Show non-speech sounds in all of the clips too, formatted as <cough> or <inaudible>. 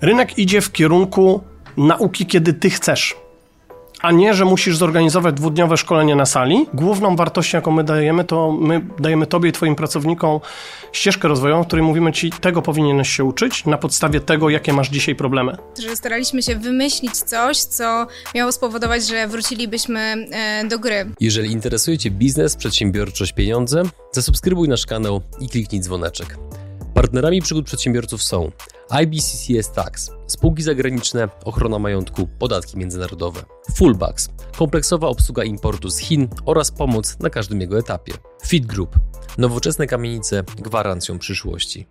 Rynek idzie w kierunku nauki, kiedy ty chcesz. A nie, że musisz zorganizować dwudniowe szkolenie na sali. Główną wartością, jaką my dajemy, to my dajemy tobie i twoim pracownikom ścieżkę rozwojową, w której mówimy ci, tego powinieneś się uczyć na podstawie tego, jakie masz dzisiaj problemy. Że staraliśmy się wymyślić coś, co miało spowodować, że wrócilibyśmy e, do gry. Jeżeli interesuje Cię biznes, przedsiębiorczość, pieniądze, zasubskrybuj nasz kanał i kliknij dzwoneczek. Partnerami przygód przedsiębiorców są IBCCS Tax, spółki zagraniczne, ochrona majątku, podatki międzynarodowe, Fullbacks, kompleksowa obsługa importu z Chin oraz pomoc na każdym jego etapie, Fit Group, nowoczesne kamienice gwarancją przyszłości.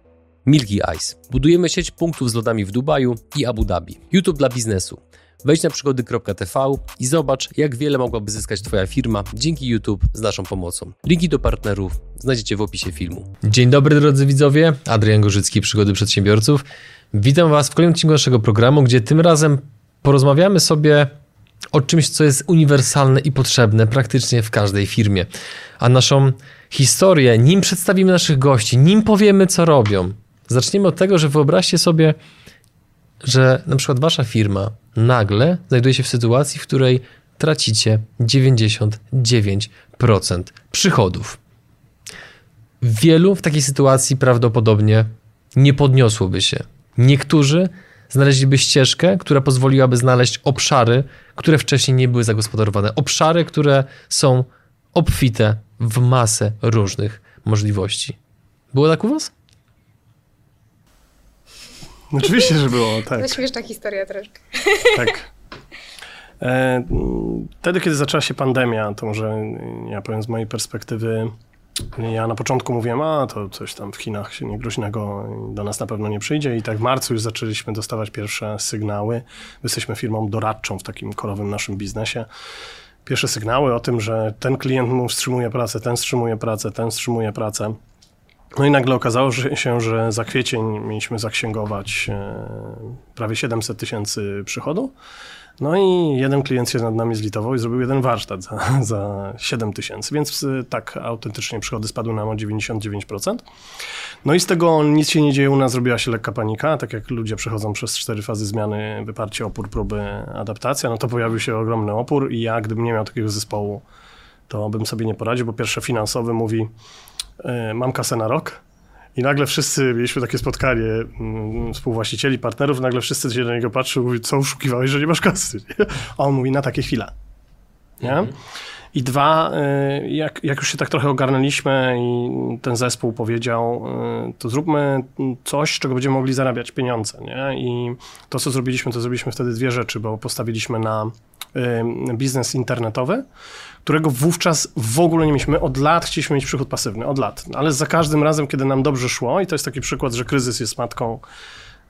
Milky Ice. Budujemy sieć punktów z lodami w Dubaju i Abu Dhabi. YouTube dla biznesu. Wejdź na przygody.tv i zobacz, jak wiele mogłaby zyskać Twoja firma dzięki YouTube z naszą pomocą. Linki do partnerów znajdziecie w opisie filmu. Dzień dobry drodzy widzowie, Adrian Gorzycki, Przygody Przedsiębiorców. Witam Was w kolejnym odcinku naszego programu, gdzie tym razem porozmawiamy sobie o czymś, co jest uniwersalne i potrzebne praktycznie w każdej firmie. A naszą historię, nim przedstawimy naszych gości, nim powiemy, co robią, zaczniemy od tego, że wyobraźcie sobie, że na przykład wasza firma nagle znajduje się w sytuacji, w której tracicie 99% przychodów. Wielu w takiej sytuacji prawdopodobnie nie podniosłoby się. Niektórzy znaleźliby ścieżkę, która pozwoliłaby znaleźć obszary, które wcześniej nie były zagospodarowane. Obszary, które są obfite w masę różnych możliwości. Było tak u Was? Oczywiście, że było, tak. To śmieszna historia troszkę. Tak. E, wtedy, kiedy zaczęła się pandemia, to może ja powiem z mojej perspektywy, ja na początku mówiłem, a to coś tam w Chinach się niegroźnego do nas na pewno nie przyjdzie i tak w marcu już zaczęliśmy dostawać pierwsze sygnały. Jesteśmy firmą doradczą w takim korowym naszym biznesie. Pierwsze sygnały o tym, że ten klient mu wstrzymuje pracę, ten wstrzymuje pracę, ten wstrzymuje pracę. No i nagle okazało się, że za kwiecień mieliśmy zaksięgować e, prawie 700 tysięcy przychodu. No i jeden klient się nad nami zlitował i zrobił jeden warsztat za, <laughs> za 7 tysięcy, więc e, tak autentycznie przychody spadły nam o 99%. No i z tego nic się nie dzieje, u nas zrobiła się lekka panika, tak jak ludzie przechodzą przez cztery fazy zmiany, wyparcie, opór, próby, adaptacja, no to pojawił się ogromny opór i ja gdybym nie miał takiego zespołu, to bym sobie nie poradził, bo pierwsze finansowy mówi, mam kasę na rok. I nagle wszyscy, mieliśmy takie spotkanie mm, współwłaścicieli, partnerów, nagle wszyscy się na niego patrzą i mówią, co oszukiwałeś, że nie masz kasy? A on mówi, na takie chwile. Nie? Mhm. I dwa, e, jak, jak już się tak trochę ogarnęliśmy i ten zespół powiedział, e, to zróbmy coś, z czego będziemy mogli zarabiać pieniądze. Nie? I to, co zrobiliśmy, to zrobiliśmy wtedy dwie rzeczy, bo postawiliśmy na biznes internetowy, którego wówczas w ogóle nie mieliśmy. My od lat chcieliśmy mieć przychód pasywny, od lat. Ale za każdym razem, kiedy nam dobrze szło, i to jest taki przykład, że kryzys jest matką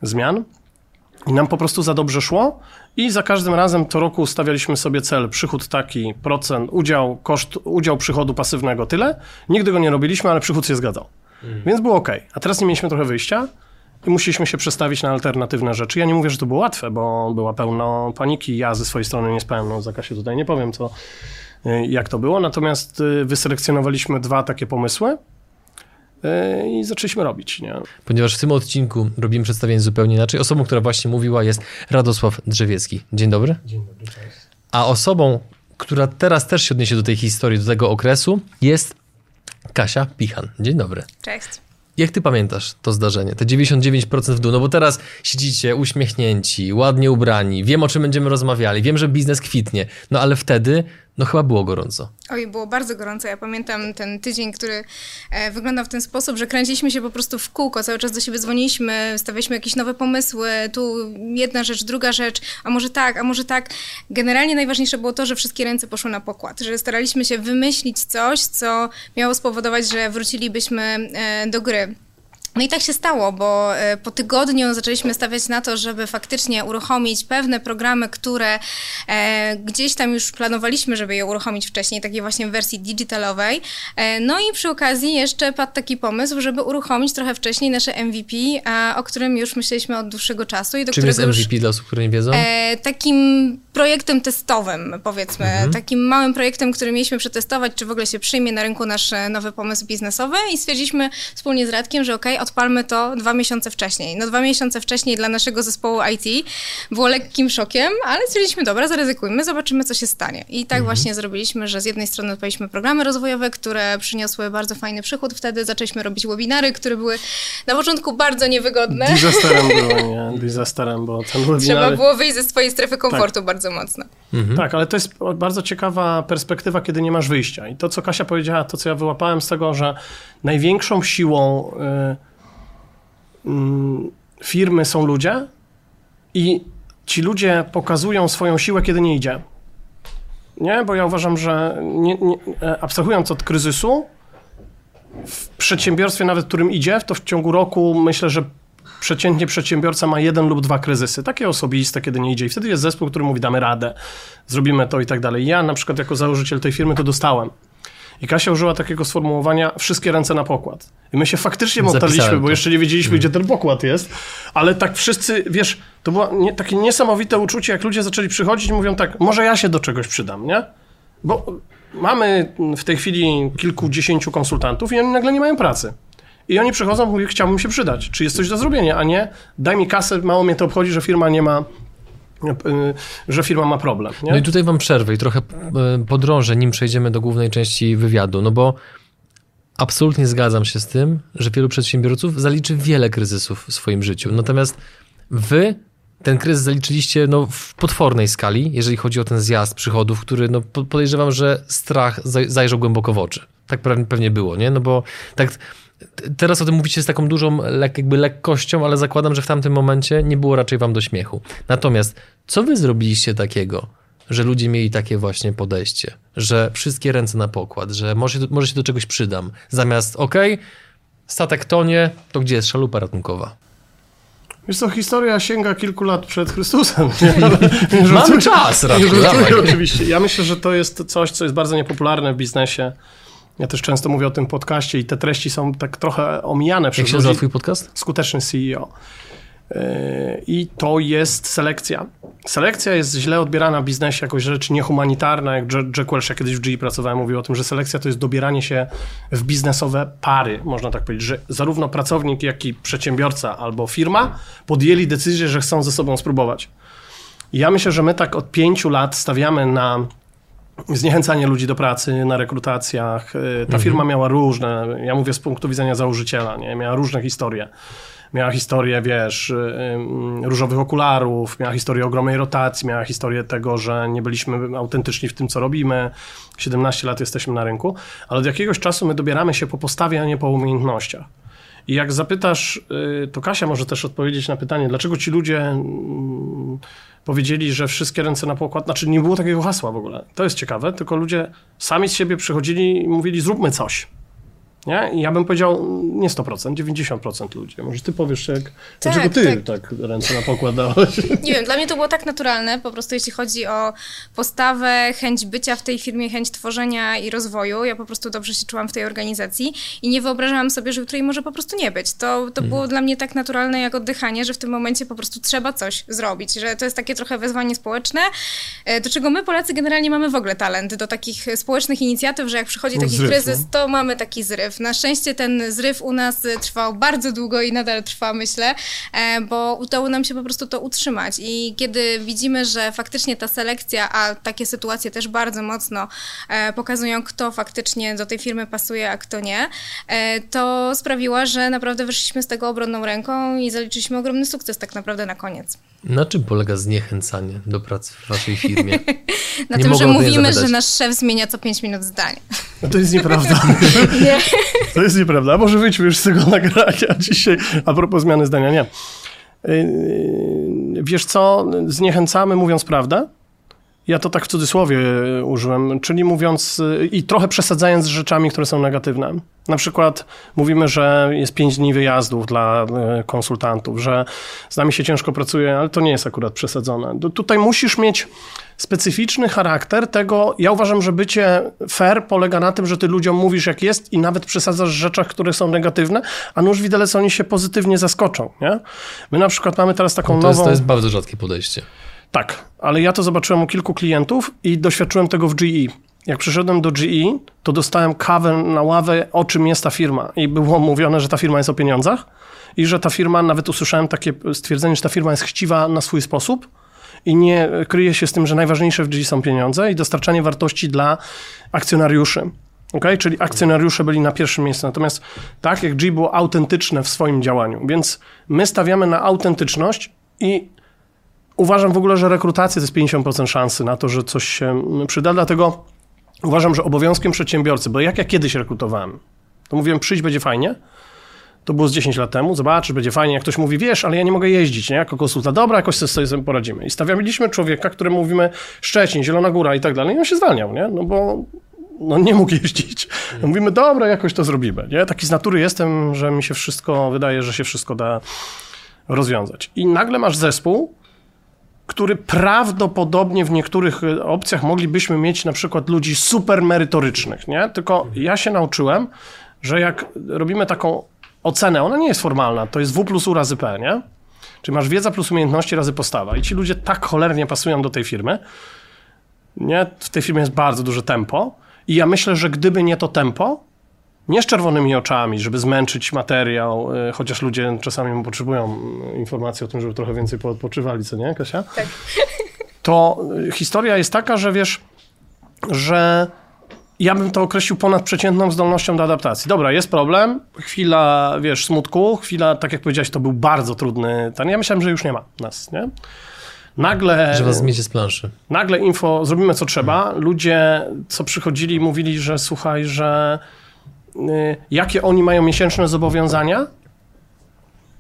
zmian, i nam po prostu za dobrze szło i za każdym razem to roku ustawialiśmy sobie cel, przychód taki, procent, udział, koszt, udział przychodu pasywnego, tyle. Nigdy go nie robiliśmy, ale przychód się zgadzał. Mhm. Więc było ok. A teraz nie mieliśmy trochę wyjścia i musieliśmy się przestawić na alternatywne rzeczy. Ja nie mówię, że to było łatwe, bo była pełno paniki. Ja ze swojej strony nie spałem, no Zakasie tutaj nie powiem, co, jak to było. Natomiast y, wyselekcjonowaliśmy dwa takie pomysły y, i zaczęliśmy robić. Nie? Ponieważ w tym odcinku robimy przedstawienie zupełnie inaczej. Osobą, która właśnie mówiła jest Radosław Drzewiecki. Dzień dobry. Dzień dobry, cześć. A osobą, która teraz też się odniesie do tej historii, do tego okresu jest Kasia Pichan. Dzień dobry. Cześć. Jak ty pamiętasz to zdarzenie, te 99% w dół? No bo teraz siedzicie uśmiechnięci, ładnie ubrani, wiem o czym będziemy rozmawiali, wiem, że biznes kwitnie, no ale wtedy no chyba było gorąco. Oj, było bardzo gorąco. Ja pamiętam ten tydzień, który e, wyglądał w ten sposób, że kręciliśmy się po prostu w kółko, cały czas do siebie dzwoniliśmy, stawialiśmy jakieś nowe pomysły, tu jedna rzecz, druga rzecz, a może tak, a może tak. Generalnie najważniejsze było to, że wszystkie ręce poszły na pokład, że staraliśmy się wymyślić coś, co miało spowodować, że wrócilibyśmy e, do gry. No i tak się stało, bo e, po tygodniu zaczęliśmy stawiać na to, żeby faktycznie uruchomić pewne programy, które e, gdzieś tam już planowaliśmy, żeby je uruchomić wcześniej, takiej właśnie w wersji digitalowej. E, no i przy okazji jeszcze padł taki pomysł, żeby uruchomić trochę wcześniej nasze MVP, o którym już myśleliśmy od dłuższego czasu. I do Czym jest MVP dla osób, które nie wiedzą? takim projektem testowym, powiedzmy, mhm. takim małym projektem, który mieliśmy przetestować, czy w ogóle się przyjmie na rynku nasz nowy pomysł biznesowy i stwierdziliśmy wspólnie z Radkiem, że okej, okay, odpalmy to dwa miesiące wcześniej. No dwa miesiące wcześniej dla naszego zespołu IT było lekkim szokiem, ale stwierdziliśmy, dobra, zaryzykujmy, zobaczymy, co się stanie. I tak mhm. właśnie zrobiliśmy, że z jednej strony odpaliśmy programy rozwojowe, które przyniosły bardzo fajny przychód, wtedy zaczęliśmy robić webinary, które były na początku bardzo niewygodne. Disasterem było, <laughs> nie? Disasterem, bo ten webinary... Trzeba było wyjść ze swojej strefy komfortu tak. bardzo mocno. Mhm. Tak, ale to jest bardzo ciekawa perspektywa, kiedy nie masz wyjścia. I to, co Kasia powiedziała, to, co ja wyłapałem z tego, że największą siłą y, y, firmy są ludzie i ci ludzie pokazują swoją siłę, kiedy nie idzie. Nie, bo ja uważam, że nie, nie, e, abstrahując od kryzysu, w przedsiębiorstwie, nawet którym idzie, to w ciągu roku myślę, że przeciętnie przedsiębiorca ma jeden lub dwa kryzysy, takie osobiste, kiedy nie idzie. I wtedy jest zespół, który mówi, damy radę, zrobimy to i tak dalej. Ja na przykład jako założyciel tej firmy to dostałem. I Kasia użyła takiego sformułowania wszystkie ręce na pokład. I my się faktycznie montaliśmy, bo jeszcze nie wiedzieliśmy, gdzie ten pokład jest, ale tak wszyscy, wiesz, to było nie, takie niesamowite uczucie, jak ludzie zaczęli przychodzić i mówią tak, może ja się do czegoś przydam, nie? Bo mamy w tej chwili kilkudziesięciu konsultantów i oni nagle nie mają pracy. I oni przychodzą i mówią, chciałbym się przydać. Czy jest coś do zrobienia, a nie daj mi kasę, mało mnie to obchodzi, że firma nie ma że firma ma problem. Nie? No i tutaj wam przerwę i trochę e, podrążę, nim przejdziemy do głównej części wywiadu, no bo absolutnie zgadzam się z tym, że wielu przedsiębiorców zaliczy wiele kryzysów w swoim życiu. Natomiast wy ten kryzys zaliczyliście no, w potwornej skali, jeżeli chodzi o ten zjazd przychodów, który no, podejrzewam, że strach zajrzał głęboko w oczy. Tak pewnie było, nie? No bo tak teraz o tym mówicie z taką dużą jakby lekkością, ale zakładam, że w tamtym momencie nie było raczej wam do śmiechu. Natomiast co wy zrobiliście takiego, że ludzie mieli takie właśnie podejście, że wszystkie ręce na pokład, że może, może się do czegoś przydam, zamiast ok, statek tonie, to gdzie jest szalupa ratunkowa? Wiesz co, historia sięga kilku lat przed Chrystusem. <laughs> Mamy <laughs> czas, raczej, oczywiście. Ja myślę, że to jest coś, co jest bardzo niepopularne w biznesie ja też często mówię o tym podcaście i te treści są tak trochę omijane przez Jak się nazywa twój podcast? Skuteczny CEO. Yy, I to jest selekcja. Selekcja jest źle odbierana w biznesie jako rzecz niehumanitarna. Jak Jack Welch, ja kiedyś w GE pracowałem, mówił o tym, że selekcja to jest dobieranie się w biznesowe pary, można tak powiedzieć, że zarówno pracownik, jak i przedsiębiorca albo firma podjęli decyzję, że chcą ze sobą spróbować. I ja myślę, że my tak od pięciu lat stawiamy na zniechęcanie ludzi do pracy na rekrutacjach. Y, ta mhm. firma miała różne, ja mówię z punktu widzenia założyciela, nie? miała różne historie. Miała historię, wiesz, y, y, różowych okularów, miała historię ogromnej rotacji, miała historię tego, że nie byliśmy autentyczni w tym, co robimy. 17 lat jesteśmy na rynku, ale od jakiegoś czasu my dobieramy się po postawie, a nie po umiejętnościach. I jak zapytasz, to Kasia może też odpowiedzieć na pytanie, dlaczego ci ludzie mm, powiedzieli, że wszystkie ręce na pokład, znaczy nie było takiego hasła w ogóle. To jest ciekawe, tylko ludzie sami z siebie przychodzili i mówili zróbmy coś. Nie? I ja bym powiedział nie 100%, 90% ludzi. Może ty powiesz, jak, tak, dlaczego ty tak. tak ręce na pokład dałeś? <laughs> Nie wiem, dla mnie to było tak naturalne, po prostu jeśli chodzi o postawę, chęć bycia w tej firmie, chęć tworzenia i rozwoju. Ja po prostu dobrze się czułam w tej organizacji i nie wyobrażałam sobie, że jutro jej może po prostu nie być. To, to było dla mnie tak naturalne jak oddychanie, że w tym momencie po prostu trzeba coś zrobić, że to jest takie trochę wezwanie społeczne, e, do czego my Polacy generalnie mamy w ogóle talent, do takich społecznych inicjatyw, że jak przychodzi taki zryw, kryzys, to mamy taki zryw zryw. Na szczęście ten zryw u nas trwał bardzo długo i nadal trwa, myślę, e, bo udało nam się po prostu to utrzymać. I kiedy widzimy, że faktycznie ta selekcja, a takie sytuacje też bardzo mocno e, pokazują, kto faktycznie do tej firmy pasuje, a kto nie, e, to sprawiła, że naprawdę wyszliśmy z tego obronną ręką i zaliczyliśmy ogromny sukces tak naprawdę na koniec. Na czym polega zniechęcanie do pracy w waszej firmie? <laughs> na nie tym, że mówimy, że nasz szef zmienia co 5 minut zdanie. No to jest nieprawda. <laughs> nie. To jest nieprawda. Może wyjdźmy już z tego nagrania <laughs> dzisiaj. A propos zmiany zdania, nie. Yy, wiesz co, zniechęcamy mówiąc prawdę, ja to tak w cudzysłowie e, użyłem, czyli mówiąc e, i trochę przesadzając z rzeczami, które są negatywne. Na przykład mówimy, że jest pięć dni wyjazdów dla e, konsultantów, że z nami się ciężko pracuje, ale to nie jest akurat przesadzone. Tutaj musisz mieć specyficzny charakter tego. Ja uważam, że bycie fair polega na tym, że ty ludziom mówisz jak jest i nawet przesadzasz w rzeczach, które są negatywne, a nóż widelec oni się pozytywnie zaskoczą. Nie? My na przykład mamy teraz taką no to nową... Jest, to jest bardzo rzadkie podejście. Tak, ale ja to zobaczyłem u kilku klientów i doświadczyłem tego w GE. jak przyszedłem do GE, to dostałem kawę na ławę, o czym jest ta firma. I było mówione, że ta firma jest o pieniądzach i że ta firma, nawet usłyszałem takie stwierdzenie, że ta firma jest chciwa na swój sposób i nie kryje się z tym, że najważniejsze w GE są pieniądze i dostarczanie wartości dla akcjonariuszy. Okay? Czyli akcjonariusze byli na pierwszym miejscu. Natomiast tak jak G było autentyczne w swoim działaniu, więc my stawiamy na autentyczność i uważam w ogóle, że rekrutacja to jest 50% szansy na to, że coś się przyda, dlatego uważam, że obowiązkiem przedsiębiorcy, bo jak ja kiedyś rekrutowałem, to mówiłem przyjść, będzie fajnie, to było z 10 lat temu, zobaczysz, będzie fajnie, jak ktoś mówi, wiesz, ale ja nie mogę jeździć, nie, jako konsultant, dobra, jakoś sobie, sobie poradzimy. I stawialiśmy człowieka, któremu mówimy Szczecin, Zielona Góra i tak dalej, i on się zwalniał, nie, no bo no nie mógł <laughs> jeździć. No mówimy, dobra, jakoś to zrobimy. Nie? Taki z natury jestem, że mi się wszystko, wydaje, że się wszystko da rozwiązać. I nagle masz zespół, który prawdopodobnie w niektórych opcjach moglibyśmy mieć na przykład ludzi super merytorycznych, nie? Tylko ja się nauczyłem, że jak robimy taką ocenę, ona nie jest formalna, to jest W plus U razy P, nie? Czyli masz wiedza plus umiejętności razy postawa. I ci ludzie tak cholernie pasują do tej firmy, nie? W tej firmie jest bardzo duże tempo, i ja myślę, że gdyby nie to tempo, nie z czerwonymi oczami, żeby zmęczyć materiał, y, chociaż ludzie czasami potrzebują y, informacji o tym, żeby trochę więcej poodpoczywali, co nie, Kasia? Tak. <laughs> To y, historia jest taka, że wiesz, że ja bym to określił ponadprzeciętną zdolnością do adaptacji. Dobra, jest problem, chwila, wiesz, smutku, chwila, tak jak powiedziałeś, to był bardzo trudny ten. Ja myślałem, że już nie ma nas, nie? Nagle... Że was zmiecie z planszy. Nagle info, zrobimy co trzeba. Ludzie, co przychodzili, mówili, że słuchaj, że jakie oni mają miesięczne zobowiązania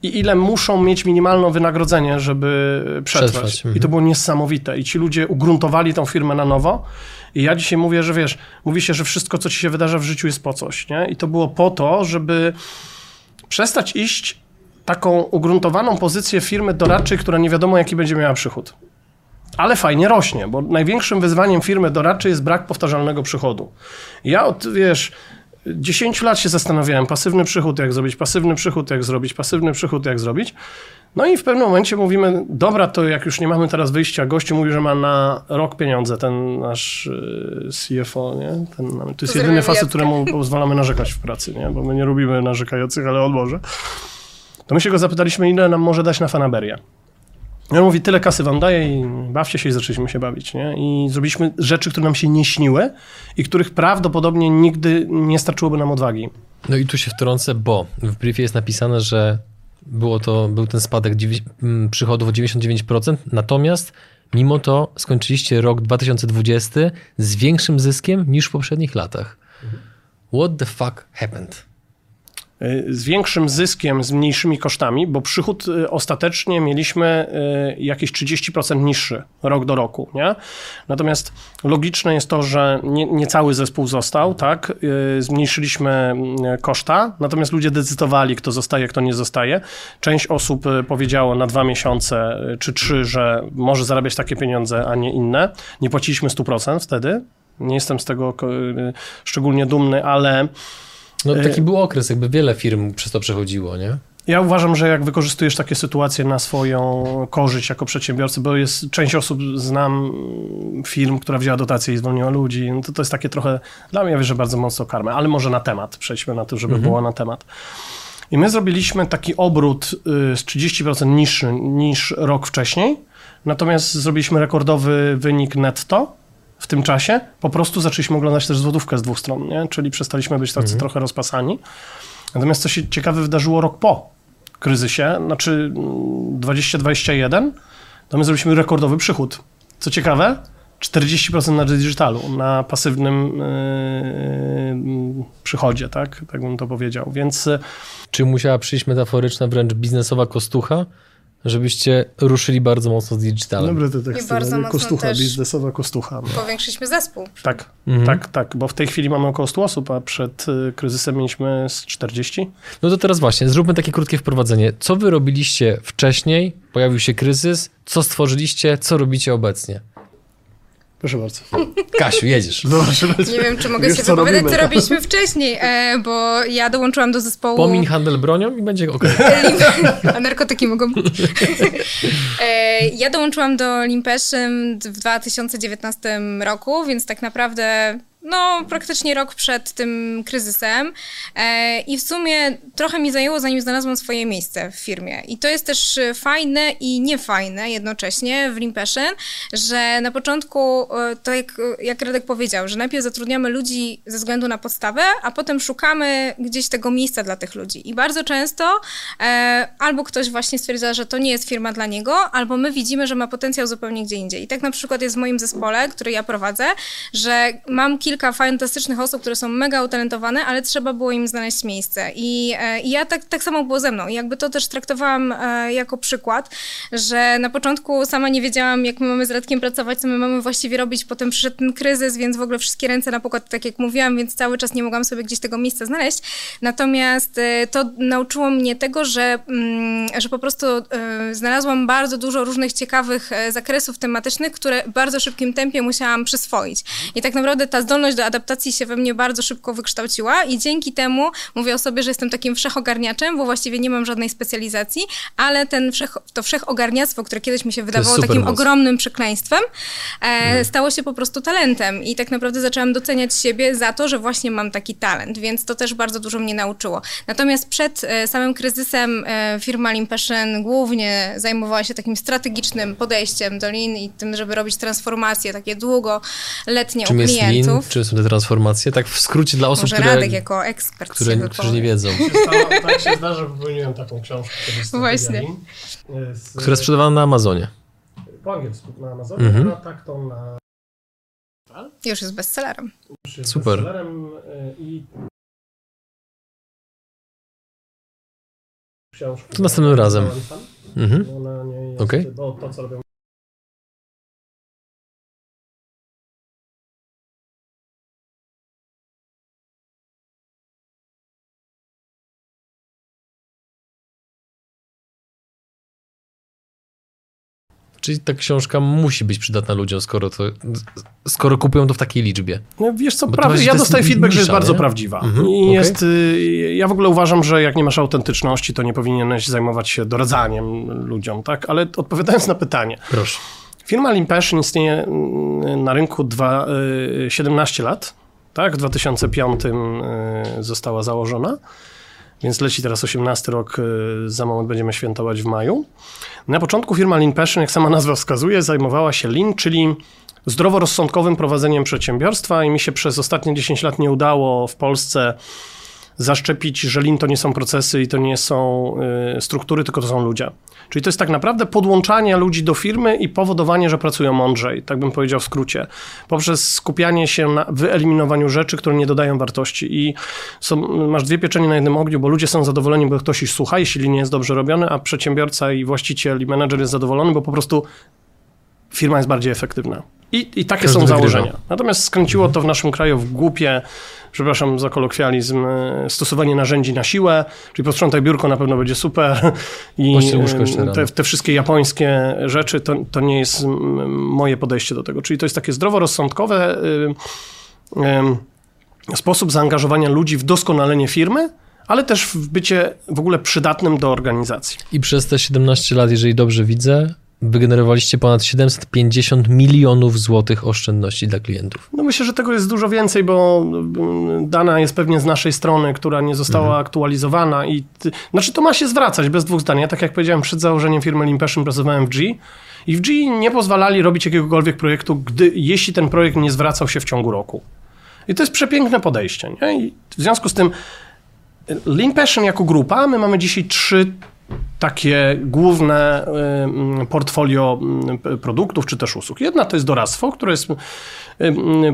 i ile muszą mieć minimalne wynagrodzenie, żeby przetrwać. przetrwać. I to mhm. było niesamowite. I ci ludzie ugruntowali tą firmę na nowo. I ja dzisiaj mówię, że wiesz, mówi się, że wszystko, co ci się wydarza w życiu jest po coś, nie? I to było po to, żeby przestać iść taką ugruntowaną pozycję firmy doradczej, która nie wiadomo jaki będzie miała przychód. Ale fajnie rośnie, bo największym wyzwaniem firmy doradczej jest brak powtarzalnego przychodu. Ja od, wiesz, 10 lat się zastanawiałem, pasywny przychód jak zrobić, pasywny przychód jak zrobić, pasywny przychód jak zrobić. No i w pewnym momencie mówimy, dobra, to jak już nie mamy teraz wyjścia, gościu mówi, że ma na rok pieniądze, ten nasz y, CFO, nie? Ten, to jest jedyny facet, któremu <laughs> pozwalamy narzekać w pracy, nie? Bo my nie lubimy narzekających, ale on może to my się go zapytaliśmy, ile nam może dać na fanaberię. I on mówi, tyle kasy wam daję i bawcie się i zaczęliśmy się bawić, nie? I zrobiliśmy rzeczy, które nam się nie śniły i których prawdopodobnie nigdy nie starczyłoby nam odwagi. No i tu się wtrącę, bo w briefie jest napisane, że było to, był ten spadek przychodów o 99%, natomiast mimo to skończyliście rok 2020 z większym zyskiem niż w poprzednich latach. What the fuck happened? Y, z większym zyskiem, z mniejszymi kosztami, bo przychód y, ostatecznie mieliśmy y, jakieś 30% niższy rok do roku, nie? Natomiast logiczne jest to, że nie, nie cały zespół został, tak? Zmniejszyliśmy koszta, natomiast ludzie decydowali, kto zostaje, kto nie zostaje. Część osób powiedziało na dwa miesiące czy trzy, że może zarabiać takie pieniądze, a nie inne. Nie płaciliśmy 100% wtedy. Nie jestem z tego szczególnie dumny, ale no taki y, był okres, jakby wiele firm przez to przechodziło, nie? Ja uważam, że jak wykorzystujesz takie sytuacje na swoją korzyść jako przedsiębiorcy, bo jest część osób, znam firm, która wzięła dotację i zwolniła ludzi, no to to jest takie trochę, dla mnie wierzę bardzo mocno karmę, ale może na temat, przejdźmy na to, żeby mhm. było na temat. I my zrobiliśmy taki obrót y, z 30% niższy niż rok wcześniej, natomiast zrobiliśmy rekordowy wynik netto, w tym czasie, po prostu zaczęliśmy oglądać też złotówkę z dwóch stron, nie? czyli przestaliśmy być tacy mhm. trochę rozpasani. Natomiast co się ciekawe wydarzyło rok po kryzysie, znaczy 2021, to my zrobiliśmy rekordowy przychód. Co ciekawe, 40% na digitalu, na pasywnym yy, przychodzie, tak? Tak bym to powiedział. Więc. Czy musiała przyjść metaforyczna, wręcz biznesowa kostucha, żebyście ruszyli bardzo mocno z digitalem. Dobry to tekst. Bardzo kostucha, biznesowa kostucha. No. Powiększyliśmy zespół. Tak, mhm. tak, tak, bo w tej chwili mamy około 100 osób, a przed y, kryzysem mieliśmy z 40. No to teraz właśnie, zróbmy takie krótkie wprowadzenie. Co wy robiliście wcześniej? Pojawił się kryzys. Co stworzyliście? Co robicie obecnie? Proszę bardzo. Kasiu, jedziesz. Nie wiem, czy mogę się wypowiadać, co robiliśmy wcześniej, e, bo ja dołączyłam do zespołu... Pomiń handel bronią i będzie ok. <laughs> A narkotyki mogą być. E, ja dołączyłam do Limpeszym w 2019 roku, więc tak naprawdę no praktycznie rok przed tym kryzysem e, i w sumie trochę mi zajęło, zanim znalazłam swoje miejsce w firmie. I to jest też fajne i niefajne jednocześnie w Limpassion, że na początku, e, to jak, jak Radek powiedział, że najpierw zatrudniamy ludzi ze względu na podstawę, a potem szukamy gdzieś tego miejsca dla tych ludzi. I bardzo często e, albo ktoś właśnie stwierdza, że to nie jest firma dla niego, albo my widzimy, że ma potencjał zupełnie gdzie indziej. I tak na przykład jest w moim zespole, który ja prowadzę, że mam kilka fantastycznych osób, które są mega utalentowane, ale trzeba było im znaleźć miejsce. I, e, i ja tak, tak samo było ze mną. I jakby to też traktowałam e, jako przykład, że na początku sama nie wiedziałam, jak my mamy z Radkiem pracować, co my mamy właściwie robić. Potem przyszedł ten kryzys, więc w ogóle wszystkie ręce na pokład, tak jak mówiłam, więc cały czas nie mogłam sobie gdzieś tego miejsca znaleźć. Natomiast e, to nauczyło mnie tego, że, mm, że po prostu znalazłam bardzo dużo różnych ciekawych zakresów tematycznych, które w bardzo szybkim tempie musiałam przyswoić. I tak naprawdę ta zdolność do adaptacji się we mnie bardzo szybko wykształciła i dzięki temu mówię o sobie, że jestem takim wszechogarniaczem, bo właściwie nie mam żadnej specjalizacji, ale ten wszech, to wszechogarniactwo, które kiedyś mi się wydawało takim moc. ogromnym przekleństwem, e, mhm. stało się po prostu talentem i tak naprawdę zaczęłam doceniać siebie za to, że właśnie mam taki talent, więc to też bardzo dużo mnie nauczyło. Natomiast przed e, samym kryzysem e, firma Limpassion głównie zajmowała się takim strategicznym podejściem do lin i tym, żeby robić transformacje takie długoletnie Czym u klientów. Jest? Czym są te transformacje? Tak w skrócie dla osób, Może które... Radek jako ekspert które, którzy nie wiedzą. tak się zdarza, że popełniłem taką książkę Właśnie. Z, Która jest sprzedawana na Amazonie. Po angielsku na Amazonie, mhm. a tak to na... Już jest bestsellerem. Już jest Super. Bestsellerem y, i książkę. To następnym razem. Mhm. Okej. Okay. Bo to, co robią Czyli ta książka musi być przydatna ludziom, skoro, to, skoro kupują to w takiej liczbie. No, wiesz co, prawie, ja dostaję feedback, nisza, że jest bardzo prawdziwa. Mhm, I okay. jest, y, ja w ogóle uważam, że jak nie masz autentyczności, to nie powinieneś zajmować się doradzaniem ludziom, tak? Ale odpowiadając na pytanie. Proszę. Firma Limpassion istnieje mm, na rynku dwa, 17 y, lat, tak? W 2005 y, została założona więc leci teraz 18 rok, y, za moment będziemy świętować w maju. Na początku firma Lean Passion, jak sama nazwa wskazuje, zajmowała się Lean, czyli zdroworozsądkowym prowadzeniem przedsiębiorstwa i mi się przez ostatnie 10 lat nie udało w Polsce zaszczepić, że Lean to nie są procesy i to nie są y, struktury, tylko to są ludzie. Czyli to jest tak naprawdę podłączanie ludzi do firmy i powodowanie, że pracują mądrzej, tak bym powiedział w skrócie, poprzez skupianie się na wyeliminowaniu rzeczy, które nie dodają wartości. I są, masz dwie pieczenie na jednym ogniu, bo ludzie są zadowoleni, bo ktoś ich słucha, jeśli nie jest dobrze robione, a przedsiębiorca i właściciel i menedżer jest zadowolony, bo po prostu firma jest bardziej efektywna. I, i takie Każdy są założenia. Wygrywa. Natomiast skręciło to w naszym kraju w głupie, przepraszam za kolokwializm, e, stosowanie narzędzi na siłę, czyli posprzątaj biurko na pewno będzie super i e, te, te, wszystkie japońskie rzeczy, to, to nie jest moje podejście do tego. Czyli to jest takie zdroworozsądkowe sposób zaangażowania ludzi w doskonalenie firmy, ale też w bycie w ogóle przydatnym do organizacji. I przez te 17 lat, jeżeli dobrze widzę, wygenerowaliście ponad 750 milionów złotych oszczędności dla klientów. No myślę, że tego jest dużo więcej, bo mm, dana jest pewnie z naszej strony, która nie została mhm. aktualizowana i znaczy to ma się zwracać bez dwóch zdań. Ja tak jak powiedziałem przed założeniem firmy Limpeszyn pracowałem w G i w G nie pozwalali robić jakiegokolwiek projektu, gdy, jeśli ten projekt nie zwracał się w ciągu roku. I to jest przepiękne podejście. Nie? I w związku z tym Lean Passion jako grupa, my mamy dzisiaj trzy takie główne y, portfolio y, produktów czy też usług. Jedna to jest doradztwo, które jest y,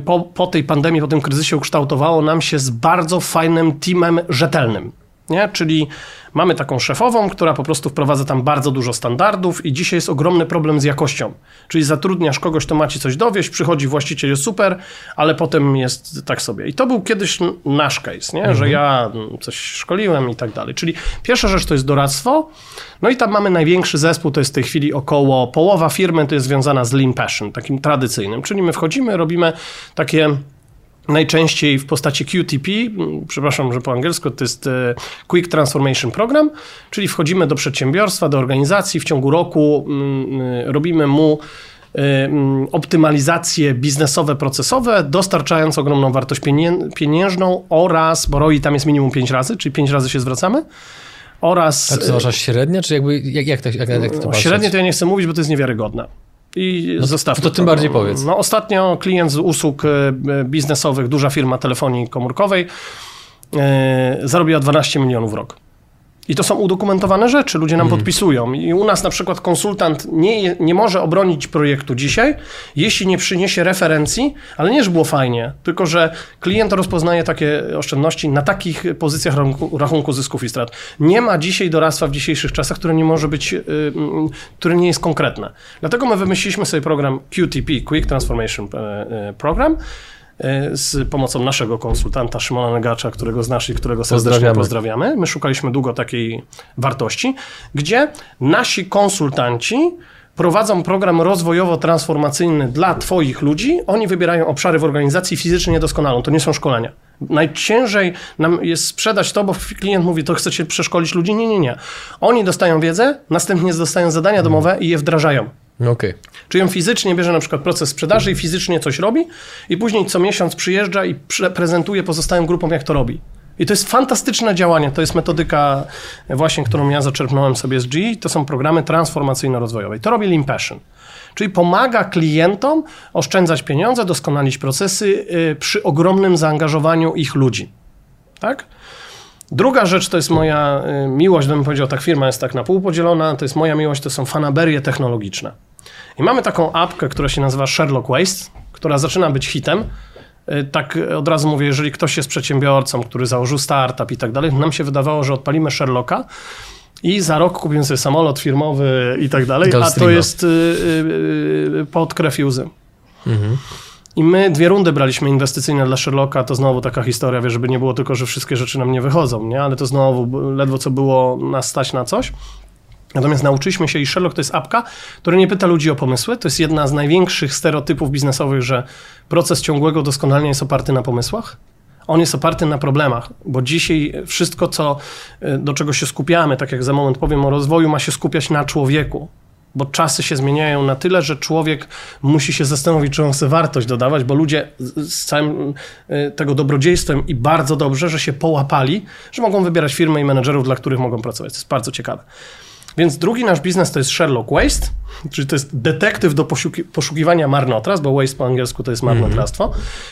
po, po tej pandemii, po tym kryzysie ukształtowało nam się z bardzo fajnym teamem rzetelnym. Nie? Czyli mamy taką szefową, która po prostu wprowadza tam bardzo dużo standardów i dzisiaj jest ogromny problem z jakością. Czyli zatrudniasz kogoś, to macie coś dowieść, przychodzi właściciel, jest super, ale potem jest tak sobie. I to był kiedyś nasz case, nie? Mhm. że ja coś szkoliłem i tak dalej. Czyli pierwsza rzecz to jest doradztwo, no i tam mamy największy zespół, to jest w tej chwili około połowa firmy, to jest związana z Lean Passion, takim tradycyjnym. Czyli my wchodzimy, robimy takie najczęściej w postaci QTP, przepraszam, że po angielsku to jest e, Quick Transformation Program, czyli wchodzimy do przedsiębiorstwa, do organizacji w ciągu roku, robimy mu mm, optymalizacje biznesowe, procesowe, dostarczając ogromną wartość pienię- pieniężną oraz, bo ROI tam jest minimum 5 razy, czyli 5 razy się zwracamy, oraz... A to wasza średnia, czy jakby, jak, jak, jak, jak to patrzeć? Średnie to ja nie chcę mówić, bo to jest niewiarygodne. I No, zostawmy to tym bardziej powiedz. No, ostatnio klient z usług e, biznesowych, duża firma telefonii komórkowej, e, zarobiła 12 milionów w rok. I to są udokumentowane rzeczy, ludzie nam podpisują. I u nas na przykład konsultant nie, nie może obronić projektu dzisiaj, jeśli nie przyniesie referencji, ale nie, że było fajnie, tylko że klient rozpoznaje takie oszczędności na takich pozycjach rachunku, rachunku zysków i strat. Nie ma dzisiaj doradztwa w dzisiejszych czasach, które nie może być, y, mm, które nie jest konkretne. Dlatego my wymyśliliśmy sobie program QTP, Quick Transformation e, e, Program, z pomocą naszego konsultanta Szymona Negacza, którego znasz i którego serdecznie Pozdrawiamy. pozdrawiamy. My szukaliśmy długo takiej wartości, gdzie nasi konsultanci prowadzą program rozwojowo-transformacyjny dla Twoich ludzi. Oni wybierają obszary w organizacji fizycznie niedoskonalą. To nie są szkolenia. Najciężej nam jest sprzedać to, bo klient mówi, to chcecie przeszkolić ludzi. Nie, nie, nie. Oni dostają wiedzę, następnie dostają zadania domowe i je wdrażają. No Okej. Czyli on fizycznie bierze na przykład proces sprzedaży i fizycznie coś robi i później co miesiąc przyjeżdża i prezentuje pozostałym grupom, jak to robi. I to jest fantastyczne działanie. To jest metodyka właśnie, którą ja zaczerpnąłem sobie z GE. To są programy transformacyjno-rozwojowe. To robi Lean Passion. Czyli pomaga klientom oszczędzać pieniądze, doskonalić procesy y, przy ogromnym zaangażowaniu ich ludzi. Tak? Druga rzecz to jest moja y, miłość, bym powiedział, tak firma jest tak na pół podzielona, to jest moja miłość, to są fanaberie technologiczne. I mamy taką apkę, która się nazywa Sherlock Waste, która zaczyna być hitem. Y, Tak od razu mówię, jeżeli ktoś jest przedsiębiorcą, który założył startup i tak dalej, nam się wydawało, że odpalimy Sherlocka i za rok kupimy sobie samolot firmowy i tak dalej, a to jest y, pod krew łzy. I my dwie rundy braliśmy inwestycyjne dla Sherlocka, to znowu taka historia, wie, żeby nie było tylko, że wszystkie rzeczy nam nie wychodzą, nie? ale to znowu ledwo co było nas stać na coś. Natomiast nauczyliśmy się i Sherlock to jest apka, która nie pyta ludzi o pomysły. To jest jedna z największych stereotypów biznesowych, że proces ciągłego doskonalenia jest oparty na pomysłach. On jest oparty na problemach, bo dzisiaj wszystko, co, y, do czego się skupiamy, tak jak za moment powiem o rozwoju, ma się skupiać na człowieku. Bo czasy się zmieniają na tyle, że człowiek musi się zastanowić, czy on chce wartość dodawać, bo ludzie z, całym y, tego dobrodziejstwem i bardzo dobrze, że się połapali, że mogą wybierać firmy i menedżerów, dla których mogą pracować. To jest bardzo ciekawe. Więc drugi nasz biznes to jest Sherlock Waste, czyli to jest detektyw do poszuki- poszukiwania marnotrawstw, bo waste po angielsku to jest marnotrawstwo,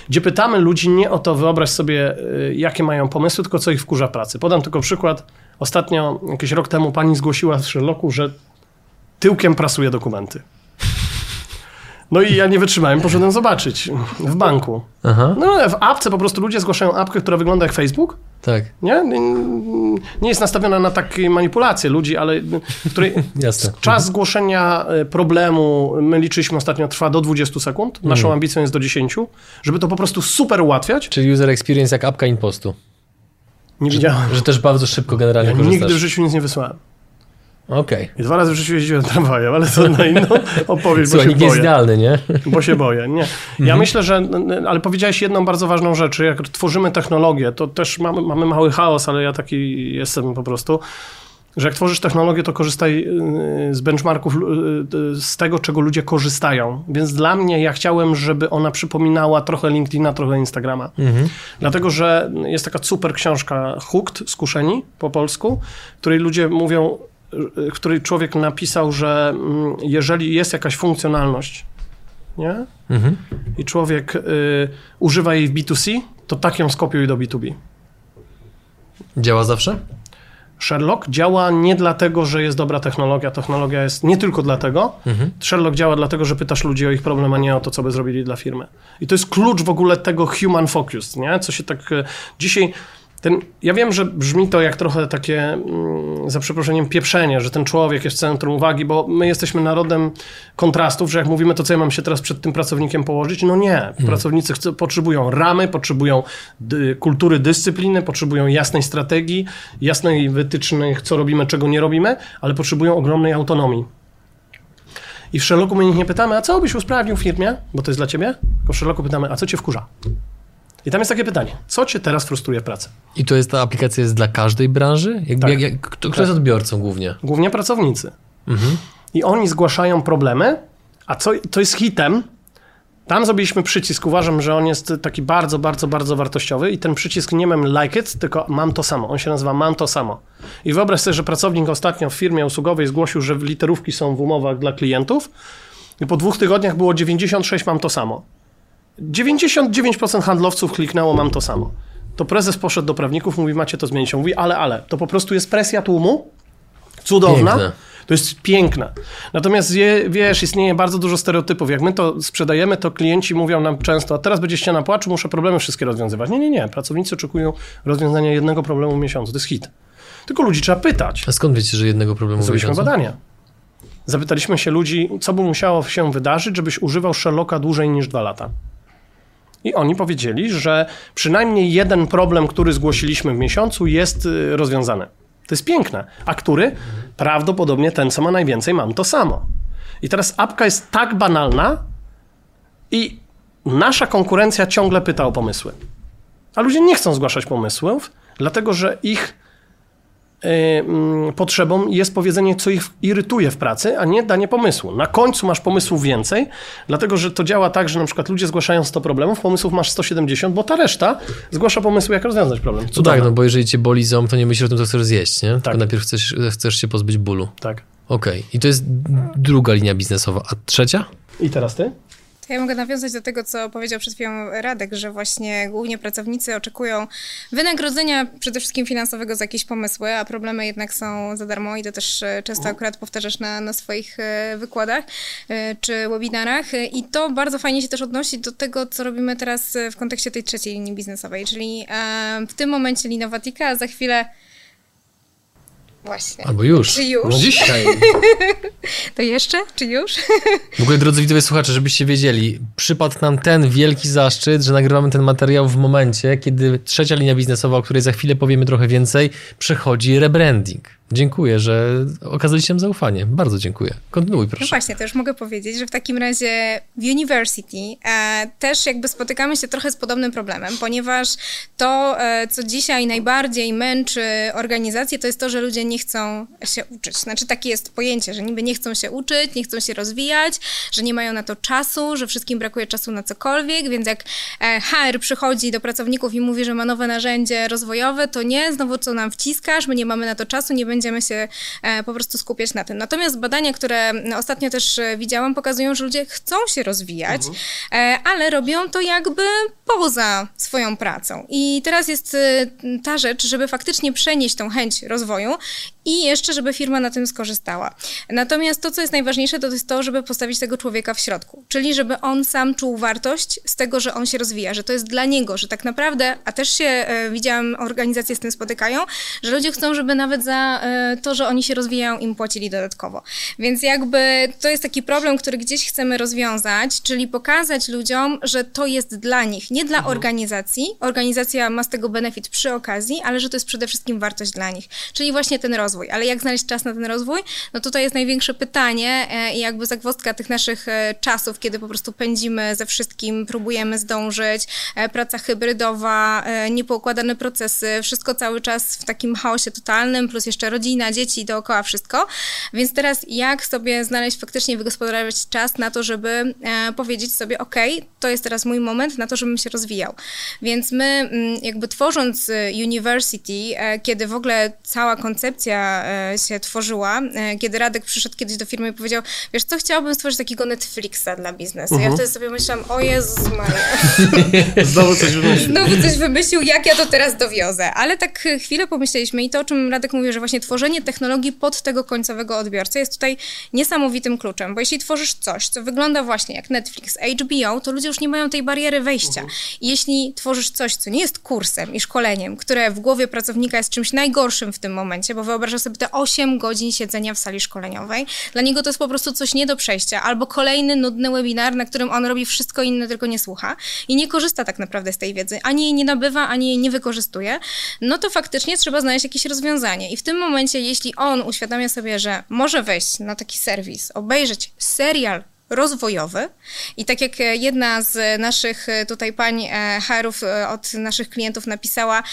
gdzie pytamy ludzi nie o to, wyobraź sobie, y, jakie mają pomysły, tylko co ich wkurza pracy. Podam tylko przykład. Ostatnio, jakiś rok temu, pani zgłosiła w Sherlocku, że tyłkiem prasuje dokumenty. No i ja nie wytrzymałem, poszedłem zobaczyć w banku. Aha, No ale w apce po prostu ludzie zgłaszają apkę, która wygląda jak Facebook, tak, nie? Nie jest nastawiona na takie manipulacje ludzi, ale której <laughs> jasne. czas zgłoszenia e, problemu, my liczyliśmy ostatnio, trwa do 20 sekund. Naszą Mhm. ambicją jest do 10, żeby to po prostu super ułatwiać. Czyli user experience jak apka impostu. Nie widziałem. Że też bardzo szybko generalnie Ja korzystasz. nigdy w życiu nic nie wysłałem. Okej. I dwa razy w życiu jeździłem <laughs> tramwajem, ale to na inną <laughs> opowieść, bo Słuchaj, się nikt nie jest boję. idealny, nie? <laughs> Bo się boję, nie. Ja Mhm. myślę, że, ale powiedziałeś jedną bardzo ważną rzecz, jak tworzymy technologię, to też mamy, mamy mały chaos, ale ja taki jestem po prostu, że jak tworzysz technologię, to korzystaj y, z benchmarków, y, z tego, czego ludzie korzystają. Więc dla mnie, ja chciałem, żeby ona przypominała trochę LinkedIna, trochę Instagrama. Mhm. Dlatego, że jest taka super książka Hooked, Skuszeni po polsku, której ludzie mówią, y, której człowiek napisał, że mm, jeżeli jest jakaś funkcjonalność, nie? Mhm. i człowiek y, używa jej w B2C, to tak ją skopiuj do B2B. Działa zawsze? Sherlock działa nie dlatego, że jest dobra technologia. Technologia jest nie tylko dlatego. Mhm. Sherlock działa dlatego, że pytasz ludzi o ich problem, a nie o to, co by zrobili dla firmy. I to jest klucz w ogóle tego human focus, nie? Co się tak e, dzisiaj... Ten, ja wiem, że brzmi to jak trochę takie, mm, za przeproszeniem, pieprzenie, że ten człowiek jest w centrum uwagi, bo my jesteśmy narodem kontrastów, że jak mówimy, to co ja mam się teraz przed tym pracownikiem położyć? No nie. Pracownicy chcą, potrzebują ramy, potrzebują dy, kultury dyscypliny, potrzebują jasnej strategii, jasnej wytycznych, co robimy, czego nie robimy, ale potrzebują ogromnej autonomii. I w Sherlocku my ich nie pytamy, a co byś usprawnił w firmie, bo to jest dla ciebie, tylko w Sherlocku pytamy, a co cię wkurza? I tam jest takie pytanie, co cię teraz frustruje w pracy? I to jest ta aplikacja jest dla każdej branży? Jakby, Tak. jak, jak, kto, kto jest odbiorcą głównie? Głównie pracownicy. Mhm. I oni zgłaszają problemy, A co to jest hitem? Tam zrobiliśmy przycisk. Uważam, że on jest taki bardzo, bardzo, bardzo wartościowy i ten przycisk nie mam like it, tylko mam to samo. On się nazywa mam to samo. I wyobraź sobie, że pracownik ostatnio w firmie usługowej zgłosił, że literówki są w umowach dla klientów i po dwóch tygodniach było 96 mam to samo. 99% handlowców kliknęło mam to samo. To prezes poszedł do prawników, mówi macie to zmienić. On mówi ale, ale. To po prostu jest presja tłumu, cudowna. Piękne. To jest piękne. Natomiast je, wiesz, istnieje bardzo dużo stereotypów. Jak my to sprzedajemy, to klienci mówią nam często, a teraz będzie ściana płaczu, muszę problemy wszystkie rozwiązywać. Nie, nie, nie. Pracownicy oczekują rozwiązania jednego problemu w miesiącu. To jest hit. Tylko ludzi trzeba pytać. A skąd wiecie, że jednego problemu w Zrobiliśmy miesiącu? badania. Zapytaliśmy się ludzi, co by musiało się wydarzyć, żebyś używał Sherlocka dłużej niż dwa lata. I oni powiedzieli, że przynajmniej jeden problem, który zgłosiliśmy w miesiącu, jest y, rozwiązany. To jest piękne. A który? Prawdopodobnie ten, co ma najwięcej, mam to samo. I teraz apka jest tak banalna i nasza konkurencja ciągle pyta o pomysły. A ludzie nie chcą zgłaszać pomysłów, dlatego że ich potrzebą jest powiedzenie, co ich irytuje w pracy, a nie danie pomysłu. Na końcu masz pomysłów więcej, dlatego że to działa tak, że na przykład ludzie zgłaszają 100 problemów, pomysłów masz 170, bo ta reszta zgłasza pomysły, jak rozwiązać problem. No tak, Cudowne. no bo jeżeli cię boli ząb, to nie myślisz o tym, co chcesz zjeść, nie? Tak. Tylko najpierw chcesz, chcesz się pozbyć bólu. tak. Okej. I to jest druga linia biznesowa. A trzecia? I teraz ty? To ja mogę nawiązać do tego, co powiedział przed chwilą Radek, że właśnie głównie pracownicy oczekują wynagrodzenia przede wszystkim finansowego za jakieś pomysły, a problemy jednak są za darmo i to też e, często akurat powtarzasz na, na swoich e, wykładach e, czy webinarach. I to bardzo fajnie się też odnosi do tego, co robimy teraz w kontekście tej trzeciej linii biznesowej, czyli w tym momencie Linowatika, a za chwilę Właśnie. Albo już. Czy już? No dzisiaj. <laughs> To jeszcze? Czy już? W ogóle, drodzy widzowie, słuchacze, żebyście wiedzieli, przypadł nam ten wielki zaszczyt, że nagrywamy ten materiał w momencie, kiedy trzecia linia biznesowa, o której za chwilę powiemy trochę więcej, przechodzi rebranding. Dziękuję, że okazaliście nam zaufanie. Bardzo dziękuję. Kontynuuj, No proszę. właśnie, to już mogę powiedzieć, że w takim razie w University e, też jakby spotykamy się trochę z podobnym problemem, ponieważ to, e, co dzisiaj najbardziej męczy organizacje, to jest to, że ludzie nie chcą się uczyć. Znaczy takie jest pojęcie, że niby nie chcą się uczyć, nie chcą się rozwijać, że nie mają na to czasu, że wszystkim brakuje czasu na cokolwiek, więc jak e, HR przychodzi do pracowników i mówi, że ma nowe narzędzie rozwojowe, to nie, znowu co nam wciskasz, my nie mamy na to czasu, nie będziemy się e, po prostu skupiać na tym. Natomiast badania, które ostatnio też e, widziałam, pokazują, że ludzie chcą się rozwijać, e, ale robią to jakby poza swoją pracą. I teraz jest ta rzecz, żeby faktycznie przenieść tą chęć rozwoju i jeszcze, żeby firma na tym skorzystała. Natomiast to, co jest najważniejsze, to jest to, żeby postawić tego człowieka w środku. Czyli, żeby on sam czuł wartość z tego, że on się rozwija, że to jest dla niego, że tak naprawdę, a też się e, widziałam, organizacje z tym spotykają, że ludzie chcą, żeby nawet za to, że oni się rozwijają, im płacili dodatkowo. Więc jakby to jest taki problem, który gdzieś chcemy rozwiązać, czyli pokazać ludziom, że to jest dla nich, nie dla organizacji. Organizacja ma z tego benefit przy okazji, ale że to jest przede wszystkim wartość dla nich. Czyli właśnie ten rozwój. Ale jak znaleźć czas na ten rozwój? No tutaj jest największe pytanie e, i jakby zagwozdka tych naszych e, czasów, kiedy po prostu pędzimy ze wszystkim, próbujemy zdążyć, e, praca hybrydowa, e, niepoukładane procesy, wszystko cały czas w takim chaosie totalnym, plus jeszcze rodzina, dzieci, dookoła wszystko. Więc teraz jak sobie znaleźć faktycznie wygospodarować czas na to, żeby e, powiedzieć sobie, ok, to jest teraz mój moment na to, żebym się rozwijał. Więc my mm, jakby tworząc e, University, e, kiedy w ogóle cała koncepcja się tworzyła, kiedy Radek przyszedł kiedyś do firmy i powiedział, wiesz co, chciałabym stworzyć takiego Netflixa dla biznesu. Ja wtedy sobie myślałam, o Jezus Maria. <laughs> Znowu coś wymyślił. Znowu coś wymyślił, jak ja to teraz dowiozę. Ale tak chwilę pomyśleliśmy i to, o czym Radek mówił, że właśnie tworzenie technologii pod tego końcowego odbiorcę jest tutaj niesamowitym kluczem, bo jeśli tworzysz coś, co wygląda właśnie jak Netflix, HBO, to ludzie już nie mają tej bariery wejścia. I jeśli tworzysz coś, co nie jest kursem i szkoleniem, które w głowie pracownika jest czymś najgorszym w tym momencie, bo wyobrażasz sobie te 8 godzin siedzenia w sali szkoleniowej, dla niego to jest po prostu coś nie do przejścia, albo kolejny nudny webinar, na którym on robi wszystko inne, tylko nie słucha i nie korzysta tak naprawdę z tej wiedzy, ani jej nie nabywa, ani jej nie wykorzystuje, no to faktycznie trzeba znaleźć jakieś rozwiązanie. I w tym momencie, jeśli on uświadamia sobie, że może wejść na taki serwis, obejrzeć serial rozwojowy. I tak jak e, jedna z naszych e, tutaj pań e, HR-ów od naszych klientów napisała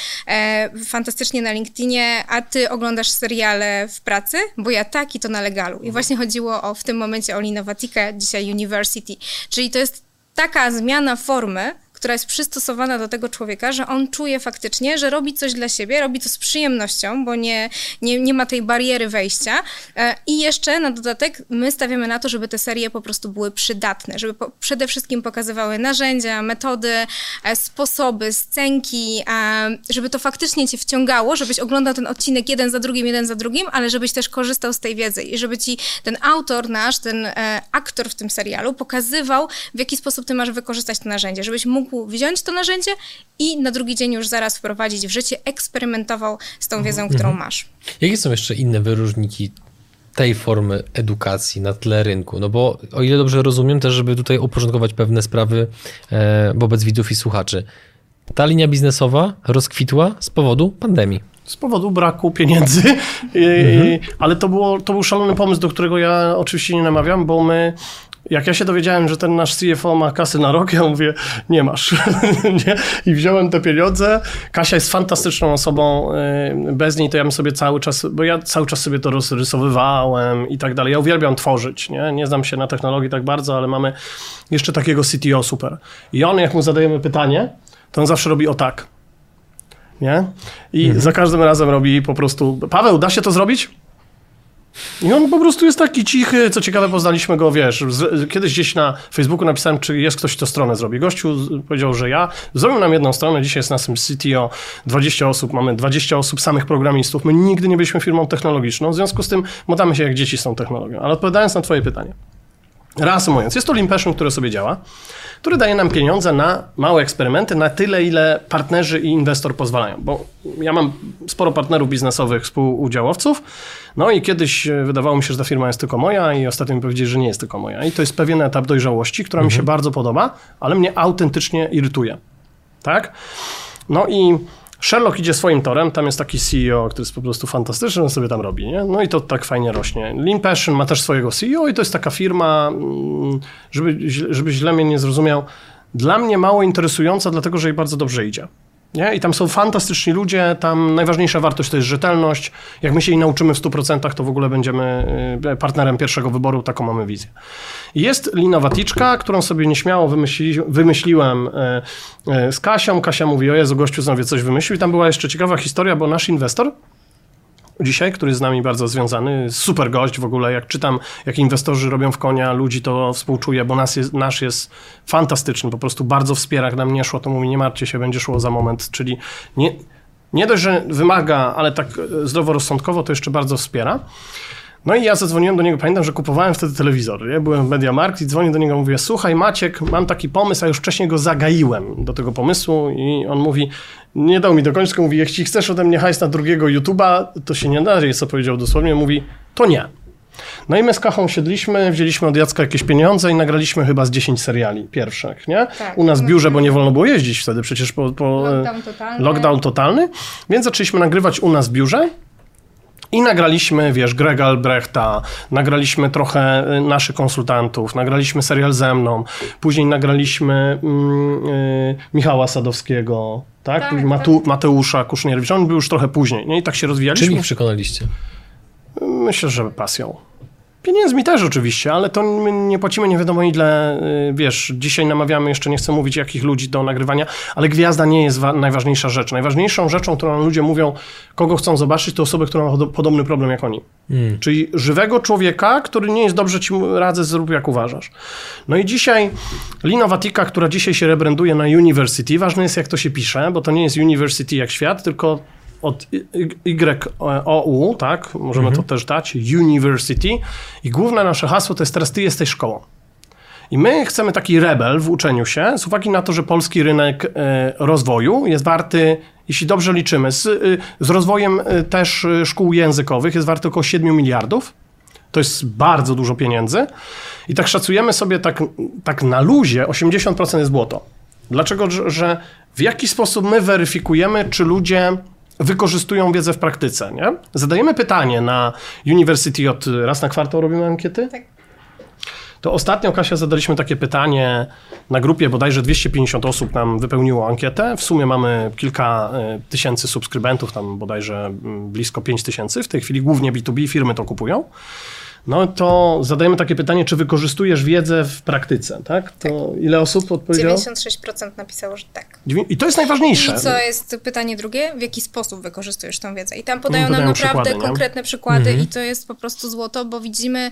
fantastycznie na LinkedInie, a ty oglądasz seriale w pracy? Bo ja tak i to na legalu. I właśnie chodziło o w tym momencie o Linovatica, dzisiaj University. Czyli to jest taka zmiana formy, która jest przystosowana do tego człowieka, że on czuje faktycznie, że robi coś dla siebie, robi to z przyjemnością, bo nie, nie, nie ma tej bariery wejścia. E, I jeszcze na dodatek my stawiamy na to, żeby te serie po prostu były przydatne, żeby po, przede wszystkim pokazywały narzędzia, metody, e, sposoby, scenki, e, żeby to faktycznie cię wciągało, żebyś oglądał ten odcinek jeden za drugim, jeden za drugim, ale żebyś też korzystał z tej wiedzy i żeby ci ten autor nasz, ten aktor w tym serialu pokazywał, w jaki sposób ty masz wykorzystać to narzędzie, żebyś mógł wziąć to narzędzie i na drugi dzień już zaraz wprowadzić w życie, eksperymentował z tą wiedzą, mhm. którą masz. Jakie są jeszcze inne wyróżniki tej formy edukacji na tle rynku? No bo o ile dobrze rozumiem, też żeby tutaj uporządkować pewne sprawy e, wobec widzów i słuchaczy. Ta linia biznesowa rozkwitła z powodu pandemii. Z powodu braku pieniędzy, <laughs> mhm. ale to, było, to był szalony pomysł, do którego ja oczywiście nie namawiam, bo my jak ja się dowiedziałem, że ten nasz CFO ma kasy na rok, ja mówię, nie masz. <laughs> nie? I wziąłem te pieniądze. Kasia jest fantastyczną osobą. Y, bez niej to ja bym sobie cały czas, bo ja cały czas sobie to rozrysowywałem i tak dalej. Ja uwielbiam tworzyć. Nie, nie znam się na technologii tak bardzo, ale mamy jeszcze takiego CTO super. I on, jak mu zadajemy pytanie, to on zawsze robi o tak. Nie? I mhm. za każdym razem robi po prostu, Paweł, da się to zrobić? I on po prostu jest taki cichy, co ciekawe, poznaliśmy go, wiesz, z, kiedyś gdzieś na Facebooku napisałem, czy jest ktoś, kto stronę zrobi. Gościu powiedział, że ja. Zrobił nam jedną stronę, dzisiaj jest naszym CTO 20 osób, mamy 20 osób samych programistów. My nigdy nie byliśmy firmą technologiczną, w związku z tym modamy się jak dzieci z tą technologią. Ale odpowiadając na twoje pytanie. Reasumując, jest to Limpation, które sobie działa, który daje nam pieniądze na małe eksperymenty, na tyle, ile partnerzy i inwestor pozwalają. Bo ja mam sporo partnerów biznesowych, współudziałowców, no i kiedyś e, wydawało mi się, że ta firma jest tylko moja i ostatnio mi powiedzieli, że nie jest tylko moja. I to jest pewien etap dojrzałości, która mhm. mi się mhm. bardzo podoba, ale mnie autentycznie irytuje. Tak? No i Sherlock idzie swoim torem, tam jest taki CEO, który jest po prostu fantastyczny, on sobie tam robi, nie? No i to tak fajnie rośnie. Lean Passion ma też swojego CEO i to jest taka firma, mm, żeby, żeby źle mnie nie zrozumiał, dla mnie mało interesująca, dlatego że jej bardzo dobrze idzie. Nie? I tam są fantastyczni ludzie, tam najważniejsza wartość to jest rzetelność. Jak my się jej nauczymy w 100%, to w ogóle będziemy y, partnerem pierwszego wyboru, taką mamy wizję. Jest linowaticzka, którą sobie nieśmiało wymyśli, wymyśliłem y, y, z Kasią. Kasia mówi, o Jezu, gościu znowu coś wymyślił. I tam była jeszcze ciekawa historia, bo nasz inwestor, dzisiaj, który jest z nami bardzo związany. Super gość w ogóle. Jak czytam, jak inwestorzy robią w konia ludzi, to współczuję, bo nas jest, nasz jest fantastyczny. Po prostu bardzo wspiera. Jak nam nie szło, to mówi, nie martwcie się, będzie szło za moment. Czyli nie, nie dość, że wymaga, ale tak zdroworozsądkowo, to jeszcze bardzo wspiera. No i ja zadzwoniłem do niego, pamiętam, że kupowałem wtedy telewizor, nie? byłem w Mediamarkt i dzwonię do niego, mówię, słuchaj Maciek, mam taki pomysł, a już wcześniej go zagaiłem do tego pomysłu i on mówi, nie dał mi dokończyć, mówi, jeśli chcesz ode mnie hajs na drugiego YouTube'a, to się nie nadaje, co powiedział dosłownie, mówi, to nie. No i my z Kachą siedliśmy, wzięliśmy od Jacka jakieś pieniądze i nagraliśmy chyba z 10 seriali pierwszych, nie? Tak. U nas w biurze, bo nie wolno było jeździć wtedy przecież po, po lockdown, totalny. lockdown totalny. Więc zaczęliśmy nagrywać u nas w biurze. I nagraliśmy, wiesz, Grega Albrechta, nagraliśmy trochę y, naszych konsultantów, nagraliśmy serial ze mną, później nagraliśmy mm, y, Michała Sadowskiego, tak? tak, Matu, tak. Mateusza Kusznierowicza, on był już trochę później, nie? I tak się rozwijaliśmy. Czym ich przekonaliście? Myślę, że pasją. Pieniędzmi też oczywiście, ale to my nie płacimy nie wiadomo ile, y, wiesz, dzisiaj namawiamy, jeszcze nie chcę mówić jakich ludzi do nagrywania, ale gwiazda nie jest najważniejsza rzecz. Najważniejszą rzeczą, którą ludzie mówią, kogo chcą zobaczyć, to osoby, które mają podobny problem jak oni. Hmm. Czyli żywego człowieka, który nie jest dobrze ci radzę, zrób jak uważasz. No i dzisiaj Lina Watika, która dzisiaj się rebranduje na University, ważne jest jak to się pisze, bo to nie jest University jak świat, tylko od YOU, tak? Możemy mhm. to też dać, University. I główne nasze hasło to jest teraz ty jesteś szkołą. I my chcemy taki rebel w uczeniu się, z uwagi na to, że polski rynek e, rozwoju jest warty, jeśli dobrze liczymy, z, e, z rozwojem e, też szkół językowych jest warty około 7 miliardów. To jest bardzo dużo pieniędzy. I tak szacujemy sobie tak, tak na luzie, 80% jest błoto. Dlaczego? Że w jaki sposób my weryfikujemy, czy ludzie wykorzystują wiedzę w praktyce, nie? Zadajemy pytanie na University od raz na kwartał robimy ankiety? Tak. to ostatnio, Kasia, zadaliśmy takie pytanie na grupie, bodajże 250 osób nam wypełniło ankietę. W sumie mamy kilka e, tysięcy subskrybentów, tam bodajże mm, blisko 5 tysięcy. W tej chwili głównie B2B firmy to kupują. No to zadajemy takie pytanie, czy wykorzystujesz wiedzę w praktyce, tak? To ile osób odpowiedziało? 96% napisało, że tak. I to jest najważniejsze. I co jest pytanie drugie? W jaki sposób wykorzystujesz tą wiedzę? I tam podają Podają nam naprawdę przykłady, konkretne przykłady i to jest po prostu złoto, bo widzimy,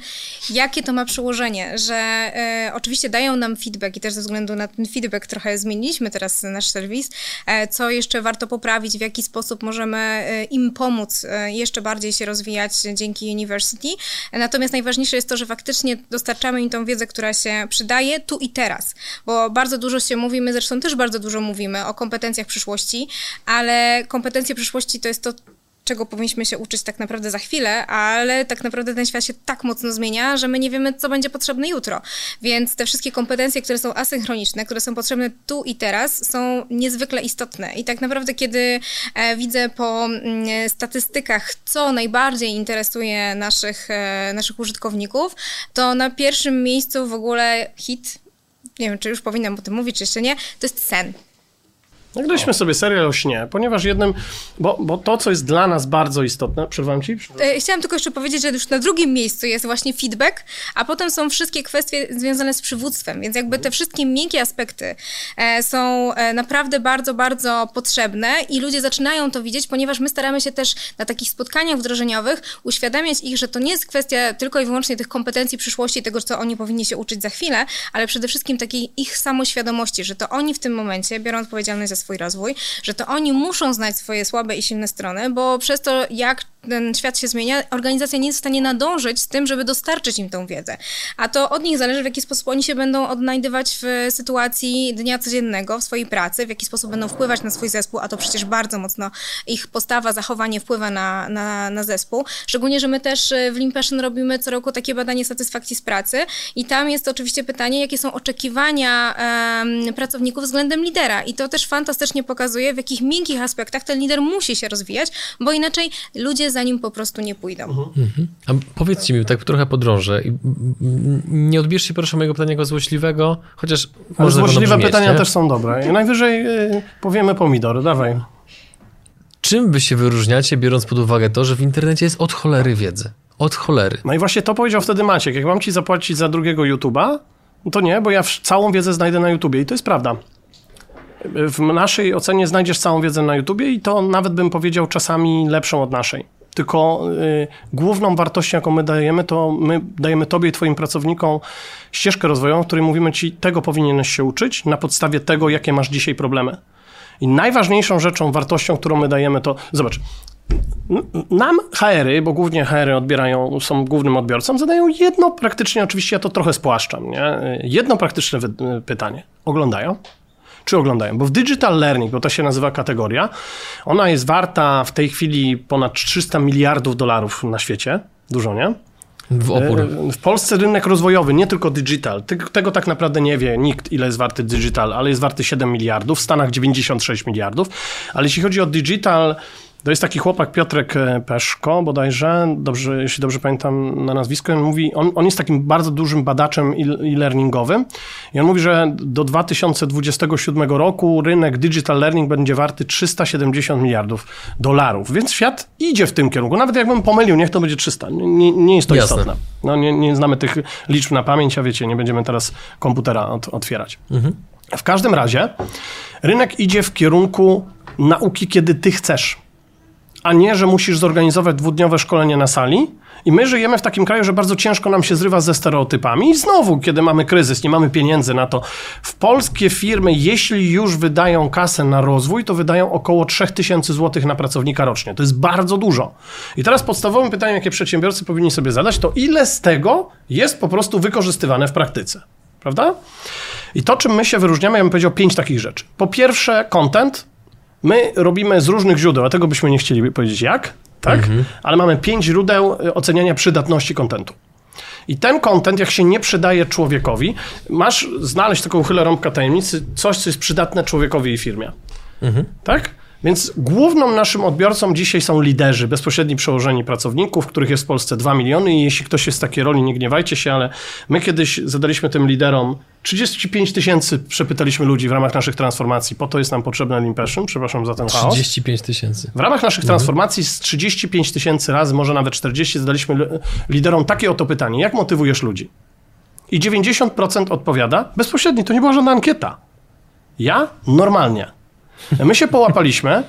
jakie to ma przełożenie, że e, oczywiście dają nam feedback i też ze względu na ten feedback trochę zmieniliśmy teraz nasz serwis, e, co jeszcze warto poprawić, w jaki sposób możemy e, im pomóc jeszcze bardziej się rozwijać dzięki University. Natomiast najważniejsze jest to, że faktycznie dostarczamy im tą wiedzę, która się przydaje tu i teraz, bo bardzo dużo się mówi, my zresztą też bardzo dużo mówimy o kompetencjach przyszłości, ale kompetencje przyszłości to jest to, czego powinniśmy się uczyć tak naprawdę za chwilę, ale tak naprawdę ten świat się tak mocno zmienia, że my nie wiemy, co będzie potrzebne jutro. Więc te wszystkie kompetencje, które są asynchroniczne, które są potrzebne tu i teraz, są niezwykle istotne. I tak naprawdę, kiedy e, widzę po mm, statystykach, co najbardziej interesuje naszych, e, naszych użytkowników, to na pierwszym miejscu w ogóle hit nie wiem, czy już powinnam o tym mówić, czy jeszcze nie, to jest sen. Nagraliśmy sobie serial o śnie, ponieważ jednym, bo, bo to, co jest dla nas bardzo istotne, przerwam ci? E, Chciałam tylko jeszcze powiedzieć, że już na drugim miejscu jest właśnie feedback, a potem są wszystkie kwestie związane z przywództwem, więc jakby te wszystkie miękkie aspekty e, są e, naprawdę bardzo, bardzo potrzebne i ludzie zaczynają to widzieć, ponieważ my staramy się też na takich spotkaniach wdrożeniowych uświadamiać ich, że to nie jest kwestia tylko i wyłącznie tych kompetencji przyszłości, tego, co oni powinni się uczyć za chwilę, ale przede wszystkim takiej ich samoświadomości, że to oni w tym momencie biorą odpowiedzialność za swój rozwój, że to oni muszą znać swoje słabe i silne strony, bo przez to, jak ten świat się zmienia, organizacja nie jest w stanie nadążyć z tym, żeby dostarczyć im tą wiedzę. A to od nich zależy, w jaki sposób oni się będą odnajdywać w sytuacji dnia codziennego, w swojej pracy, w jaki sposób będą wpływać na swój zespół, a to przecież bardzo mocno ich postawa, zachowanie wpływa na, na, na zespół. Szczególnie, że my też w Lean Passion robimy co roku takie badanie satysfakcji z pracy i tam jest oczywiście pytanie, jakie są oczekiwania em, pracowników względem lidera. I to też fantastycznie pokazuje, w jakich miękkich aspektach ten lider musi się rozwijać, bo inaczej ludzie za nim po prostu nie pójdą. A powiedzcie mi, tak trochę podrążę. Nie odbierzcie proszę mojego pytania jako złośliwego, chociaż Ale może złośliwe brzmieć, pytania nie? też są dobre. I najwyżej y, powiemy pomidor, dawaj. Czym wy się wyróżniacie, biorąc pod uwagę to, że w internecie jest od cholery wiedzy? Od cholery. No i właśnie to powiedział wtedy Maciek. Jak mam ci zapłacić za drugiego YouTube'a, no to nie, bo ja całą wiedzę znajdę na YouTubie i to jest prawda. W naszej ocenie znajdziesz całą wiedzę na YouTubie i to nawet bym powiedział czasami lepszą od naszej. Tylko y, główną wartością, jaką my dajemy, to my dajemy tobie i twoim pracownikom ścieżkę rozwojową, w której mówimy ci, tego powinieneś się uczyć na podstawie tego, jakie masz dzisiaj problemy. I najważniejszą rzeczą, wartością, którą my dajemy, to zobacz, Nam HR-y, bo głównie HR-y odbierają, są głównym odbiorcą, zadają jedno praktycznie, oczywiście ja to trochę spłaszczam, nie? jedno praktyczne wy- pytanie. Oglądają? Czy oglądają? Bo w digital learning, bo to się nazywa kategoria, ona jest warta w tej chwili ponad 300 miliardów dolarów na świecie. Dużo, nie? W opór. E, W Polsce rynek rozwojowy, nie tylko digital, tego tak naprawdę nie wie nikt, ile jest warty digital, ale jest warty 7 miliardów, w Stanach 96 miliardów. Ale jeśli chodzi o digital, to jest taki chłopak Piotrek e, Peszko bodajże, dobrze, jeśli dobrze pamiętam na nazwisko, on mówi, on, on jest takim bardzo dużym badaczem e-learningowym i on mówi, że do 2027 roku rynek digital learning będzie warty 370 miliardów dolarów, więc świat idzie w tym kierunku. Nawet jakbym pomylił, niech to będzie 300, nie, nie jest to Jasne. istotne. No, nie, nie znamy tych liczb na pamięć, a wiecie, nie będziemy teraz komputera od, otwierać. W każdym razie rynek idzie w kierunku nauki, kiedy ty chcesz, a nie, że musisz zorganizować dwudniowe szkolenie na sali. I my żyjemy w takim kraju, że bardzo ciężko nam się zrywa ze stereotypami. I znowu, kiedy mamy kryzys, nie mamy pieniędzy na to. W polskie firmy, jeśli już wydają kasę na rozwój, to wydają około 3000 zł na pracownika rocznie. To jest bardzo dużo. I teraz podstawowym pytaniem, jakie przedsiębiorcy powinni sobie zadać, to ile z tego jest po prostu wykorzystywane w praktyce. Prawda? I to, czym my się wyróżniamy, ja bym powiedział pięć takich rzeczy. Po pierwsze, content. My robimy z różnych źródeł, a tego byśmy nie chcieli powiedzieć jak, tak? Ale mamy pięć źródeł y, oceniania przydatności kontentu. I ten content, jak się nie przydaje człowiekowi, masz znaleźć taką uchylę rąbka tajemnicy, coś, co jest przydatne człowiekowi i firmie. Tak? Więc główną naszym odbiorcą dzisiaj są liderzy, bezpośredni przełożeni pracowników, których jest w Polsce 2 miliony i jeśli ktoś jest w takiej roli, nie gniewajcie się, ale my kiedyś zadaliśmy tym liderom 35 tysięcy przepytaliśmy ludzi w ramach naszych transformacji, po to jest nam potrzebny Lean Passion, przepraszam za ten chaos. 35 tysięcy. W ramach naszych transformacji z 35 tysięcy razy, może nawet 40, zadaliśmy li- liderom takie oto pytanie, jak motywujesz ludzi? I 90% odpowiada, bezpośrednio, to nie była żadna ankieta. Ja? Normalnie. My się połapaliśmy,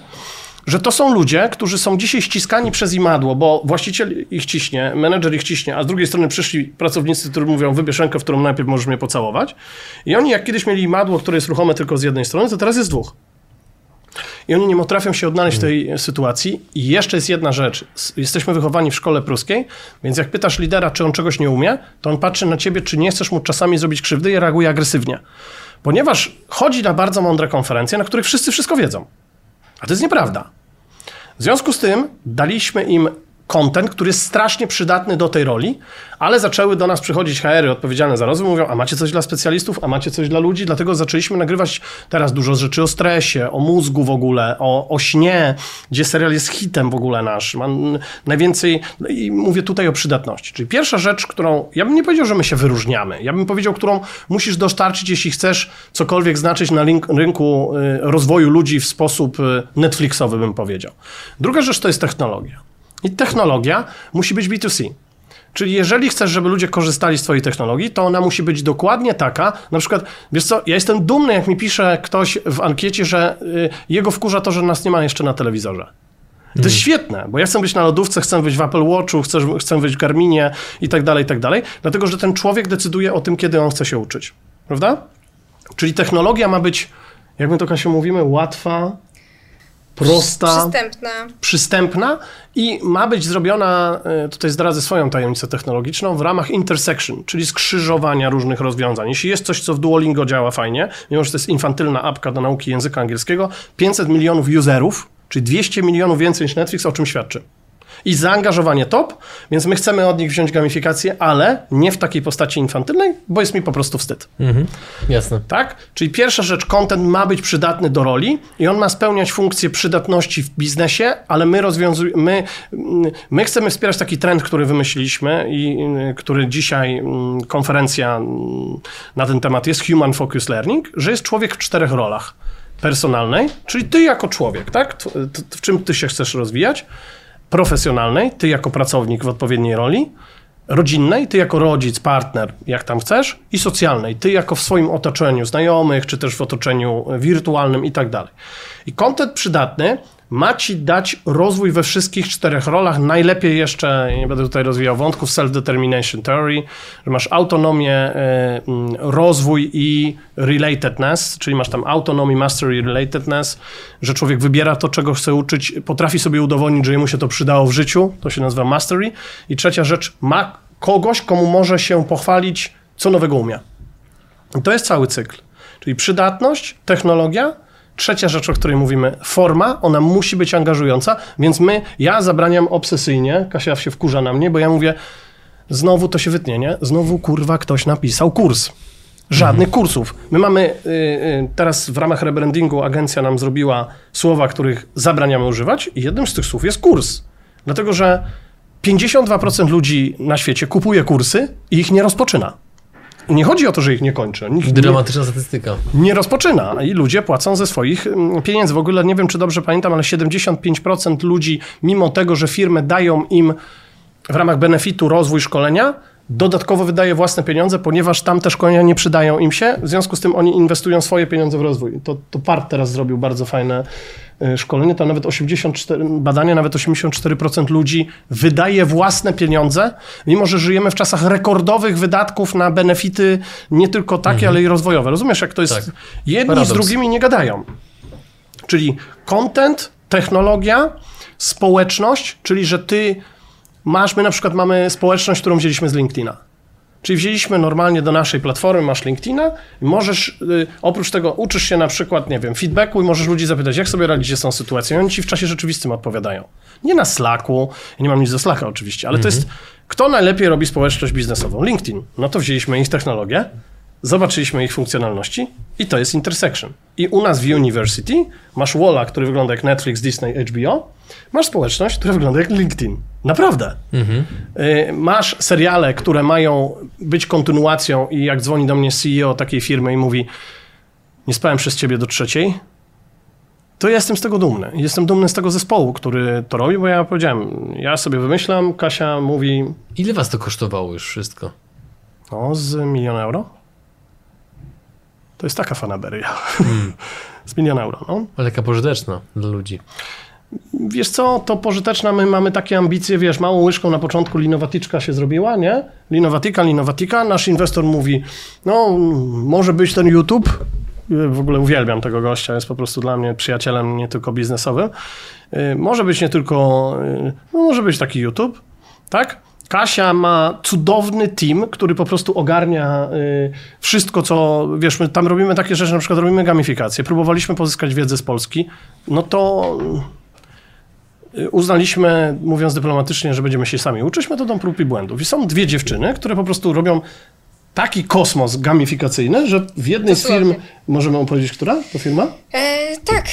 że to są ludzie, którzy są dzisiaj ściskani przez imadło, bo właściciel ich ciśnie, menedżer ich ciśnie, a z drugiej strony przyszli pracownicy, którzy mówią, wybierz rękę, w którą najpierw możesz mnie pocałować. I oni jak kiedyś mieli imadło, które jest ruchome tylko z jednej strony, to teraz jest dwóch. I oni nie potrafią się odnaleźć w tej sytuacji. I jeszcze jest jedna rzecz. Jesteśmy wychowani w szkole pruskiej, więc jak pytasz lidera, czy on czegoś nie umie, to on patrzy na ciebie, czy nie chcesz mu czasami zrobić krzywdy i reaguje agresywnie. Ponieważ chodzi na bardzo mądre konferencje, na których wszyscy wszystko wiedzą. A to jest nieprawda. W związku z tym daliśmy im content, który jest strasznie przydatny do tej roli, ale zaczęły do nas przychodzić HR-y odpowiedzialne za rozwój, mówią, a macie coś dla specjalistów, a macie coś dla ludzi, dlatego zaczęliśmy nagrywać teraz dużo rzeczy o stresie, o mózgu w ogóle, o, o śnie, gdzie serial jest hitem w ogóle nasz. Mam najwięcej, no i mówię tutaj o przydatności. Czyli pierwsza rzecz, którą, ja bym nie powiedział, że my się wyróżniamy, ja bym powiedział, którą musisz dostarczyć, jeśli chcesz cokolwiek znaczyć na link, rynku y, rozwoju ludzi w sposób y, Netflixowy, bym powiedział. Druga rzecz to jest technologia. I technologia musi być B2C. Czyli jeżeli chcesz, żeby ludzie korzystali z twojej technologii, to ona musi być dokładnie taka. Na przykład, wiesz co, ja jestem dumny, jak mi pisze ktoś w ankiecie, że y, jego wkurza to, że nas nie ma jeszcze na telewizorze. To jest świetne, bo ja chcę być na lodówce, chcę być w Apple Watchu, chcę, chcę być w Garminie i tak dalej, i tak dalej. Dlatego, że ten człowiek decyduje o tym, kiedy on chce się uczyć. Prawda? Czyli technologia ma być, jak my to Kasiu mówimy, łatwa, prosta Przystępna. przystępna i ma być zrobiona, e, tutaj zdradzę swoją tajemnicę technologiczną, w ramach intersection, czyli skrzyżowania różnych rozwiązań. Jeśli jest coś, co w Duolingo działa fajnie, mimo że to jest infantylna apka do nauki języka angielskiego, 500 milionów userów, czyli 200 milionów więcej niż Netflix, o czym świadczy. I zaangażowanie top, więc my chcemy od nich wziąć gamifikację, ale nie w takiej postaci infantylnej, bo jest mi po prostu wstyd. Mhm. Jasne. Tak? Czyli pierwsza rzecz, content ma być przydatny do roli i on ma spełniać funkcję przydatności w biznesie, ale my rozwiązujemy, my, mm, my chcemy wspierać taki trend, który wymyśliliśmy i y, który dzisiaj mm, konferencja mm, na ten temat jest Human Focus Learning, że jest człowiek w czterech rolach. Personalnej, czyli ty jako człowiek, tak? W czym ty się chcesz rozwijać? Profesjonalnej, ty jako pracownik w odpowiedniej roli rodzinnej, ty jako rodzic, partner, jak tam chcesz, i socjalnej, ty jako w swoim otoczeniu znajomych, czy też w otoczeniu wirtualnym i tak dalej. I kontent przydatny ma ci dać rozwój we wszystkich czterech rolach, najlepiej jeszcze, nie będę tutaj rozwijał wątków, self-determination theory, że masz autonomię, e, mm, rozwój i relatedness, czyli masz tam autonomię, mastery relatedness, że człowiek wybiera to, czego chce uczyć, potrafi sobie udowodnić, że jemu się to przydało w życiu, to się nazywa mastery. I trzecia rzecz, ma kogoś, komu może się pochwalić, co nowego umie. I to jest cały cykl. Czyli przydatność, technologia, Trzecia rzecz, o której mówimy, forma, ona musi być angażująca, więc my, ja zabraniam obsesyjnie, Kasia się wkurza na mnie, bo ja mówię, znowu to się wytnie, nie? Znowu kurwa ktoś napisał kurs. Żadnych kursów. My mamy y, y, teraz w ramach rebrandingu agencja nam zrobiła słowa, których zabraniamy używać i jednym z tych słów jest kurs. Dlatego, że 52% ludzi na świecie kupuje kursy i ich nie rozpoczyna. Nie chodzi o to, że ich nie kończy. Nikt nie, Dramatyczna statystyka. nie rozpoczyna i ludzie płacą ze swoich mm, pieniędzy. W ogóle nie wiem, czy dobrze pamiętam, ale 75% ludzi, mimo tego, że firmy dają im w ramach benefitu rozwój szkolenia, dodatkowo wydaje własne pieniądze, ponieważ tam te szkolenia nie przydają im się, w związku z tym oni inwestują swoje pieniądze w rozwój. To, to PART teraz zrobił bardzo fajne szkolenie, tam nawet 84, badania, nawet 84% ludzi wydaje własne pieniądze, mimo że żyjemy w czasach rekordowych wydatków na benefity nie tylko takie, ale i rozwojowe. Rozumiesz, jak to jest? Tak. Jedni Paradoks. z drugimi nie gadają. Czyli content, technologia, społeczność, czyli że ty masz, my na przykład mamy społeczność, którą wzięliśmy z LinkedIna. Czyli wzięliśmy normalnie do naszej platformy, masz LinkedIna i możesz, y, oprócz tego uczysz się na przykład, nie wiem, feedbacku i możesz ludzi zapytać, jak sobie radzicie z tą sytuacją i oni ci w czasie rzeczywistym odpowiadają. Nie na Slacku, ja nie mam nic do Slacka oczywiście, ale to jest, kto najlepiej robi społeczność biznesową? LinkedIn. No to wzięliśmy ich technologię zobaczyliśmy ich funkcjonalności i to jest intersection. I u nas w University masz walla, który wygląda jak Netflix, Disney, HBO, masz społeczność, która wygląda jak LinkedIn. Naprawdę. Mhm. Masz seriale, które mają być kontynuacją i jak dzwoni do mnie CEO takiej firmy i mówi nie spałem przez ciebie do trzeciej, to ja jestem z tego dumny. Jestem dumny z tego zespołu, który to robi, bo ja powiedziałem, ja sobie wymyślam, Kasia mówi... Ile was to kosztowało już wszystko? No, z milion euro. To jest taka fanaberia. Hmm. <laughs> z milion euro, no. Ale taka pożyteczna dla ludzi. Wiesz co, to pożyteczna, my mamy takie ambicje, wiesz, małą łyżką na początku linowatyczka się zrobiła, nie? Linowatyka, linowatyka, nasz inwestor mówi, no, może być ten YouTube, w ogóle uwielbiam tego gościa, jest po prostu dla mnie przyjacielem nie tylko biznesowym. Y, może być nie tylko, y, no może być taki YouTube, tak? Kasia ma cudowny team, który po prostu ogarnia y, wszystko, co, wiesz, my tam robimy takie rzeczy, na przykład robimy gamifikację, próbowaliśmy pozyskać wiedzę z Polski, no to uznaliśmy, mówiąc dyplomatycznie, że będziemy się sami uczyć metodą prób i błędów. I są dwie dziewczyny, które po prostu robią taki kosmos gamifikacyjny, że w jednej z firm, możemy opowiedzieć, która to firma? E, tak,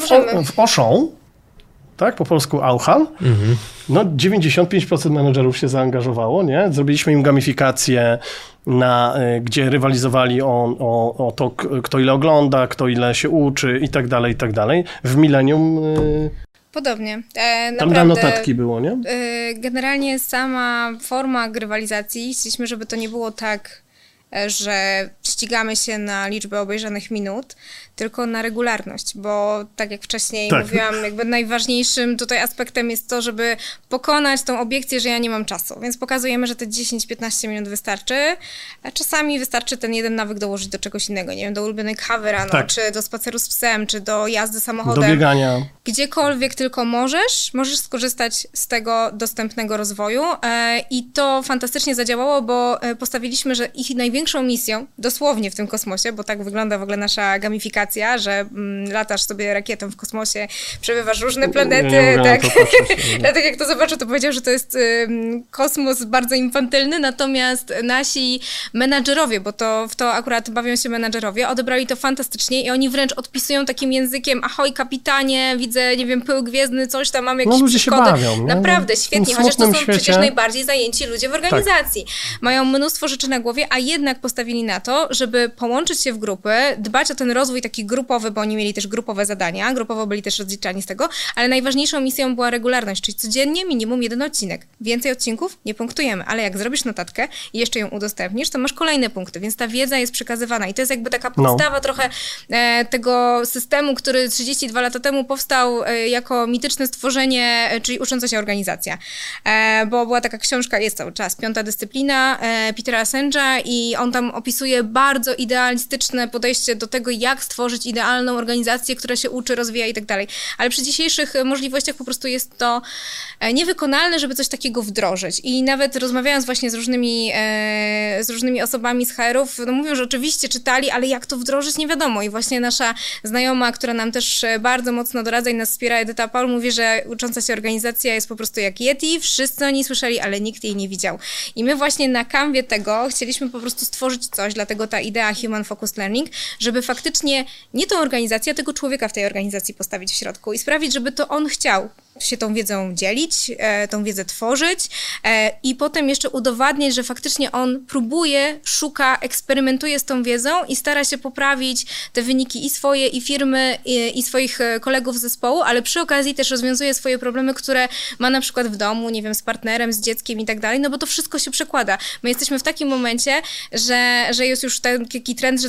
możemy. W, w Auchan, tak, po polsku Auchan, mhm. no 95% menedżerów się zaangażowało, nie? Zrobiliśmy im gamifikację, na, e, gdzie rywalizowali o, o, o to, kto ile ogląda, kto ile się uczy i tak dalej, i tak dalej. W Millennium e, Podobnie. E, Tam na notatki było, nie? E, generalnie sama forma grywalizacji, chcieliśmy, żeby to nie było tak, że ścigamy się na liczbę obejrzanych minut, tylko na regularność, bo tak jak wcześniej tak. mówiłam, jakby najważniejszym tutaj aspektem jest to, żeby pokonać tą obiekcję, że ja nie mam czasu. Więc pokazujemy, że te 10-15 minut wystarczy. Czasami wystarczy ten jeden nawyk dołożyć do czegoś innego, nie wiem, do ulubionej kawy rano, tak. czy do spaceru z psem, czy do jazdy samochodem. Do biegania. Gdziekolwiek tylko możesz, możesz skorzystać z tego dostępnego rozwoju e, i to fantastycznie zadziałało, bo e, postawiliśmy, że ich największą misją, dosłownie w tym kosmosie, bo tak wygląda w ogóle nasza gamifikacja, że mm, latasz sobie rakietą w kosmosie, przebywasz różne planety, nie <laughs> tak. Dlatego jak to zobaczył, to powiedział, że to jest y, kosmos bardzo infantylny, natomiast nasi menadżerowie, bo to w to akurat bawią się menadżerowie, odebrali to fantastycznie i oni wręcz odpisują takim językiem, ahoj kapitanie, widzę, nie wiem, pył gwiezdny, coś tam, mamy jakieś no, ludzie. Się bawią, Naprawdę, świetnie, chociaż to są świecie. przecież najbardziej zajęci ludzie w organizacji. Tak. Mają mnóstwo rzeczy na głowie, a jednak postawili na to, żeby połączyć się w grupy, dbać o ten rozwój taki grupowy, bo oni mieli też grupowe zadania, grupowo byli też rozliczani z tego, ale najważniejszą misją była regularność, czyli codziennie minimum jeden odcinek. Więcej odcinków nie punktujemy, ale jak zrobisz notatkę i jeszcze ją udostępnisz, to masz kolejne punkty, więc ta wiedza jest przekazywana i to jest jakby taka no. podstawa no. trochę e, tego systemu, który 32 lata temu powstał e, jako mityczne stworzenie, e, czyli ucząca się organizacja. E, bo była taka książka, jest cały czas, Piąta Dyscyplina e, Petera Assange'a i on tam opisuje bardzo idealistyczne podejście do tego, jak stworzyć idealną organizację, która się uczy, rozwija i tak dalej. Ale przy dzisiejszych możliwościach po prostu jest to e, niewykonalne, żeby coś takiego wdrożyć. I nawet rozmawiając właśnie z różnymi, e, z różnymi osobami z HR-ów, no mówią, że oczywiście czytali, ale jak to wdrożyć, nie wiadomo. I właśnie nasza znajoma, która nam też e, bardzo mocno doradza i nas wspiera, Edyta Paul, mówi, że ucząca się organizacja jest po prostu jak Yeti, wszyscy o niej słyszeli, ale nikt jej nie widział. I my właśnie na kanwie tego chcieliśmy po prostu stworzyć coś, dlatego ta idea Human Focused Learning, żeby faktycznie nie tą organizację, tylko człowieka w tej organizacji postawić w środku i sprawić, żeby to on chciał się tą wiedzą dzielić, e, tą wiedzę tworzyć e, i potem jeszcze udowadniać, że faktycznie on próbuje, szuka, eksperymentuje z tą wiedzą i stara się poprawić te wyniki i swoje, i firmy, i, i swoich e, kolegów z zespołu, ale przy okazji też rozwiązuje swoje problemy, które ma na przykład w domu, nie wiem, z partnerem, z dzieckiem i tak dalej, no bo to wszystko się przekłada. My jesteśmy w takim momencie, że, że jest już taki trend, że,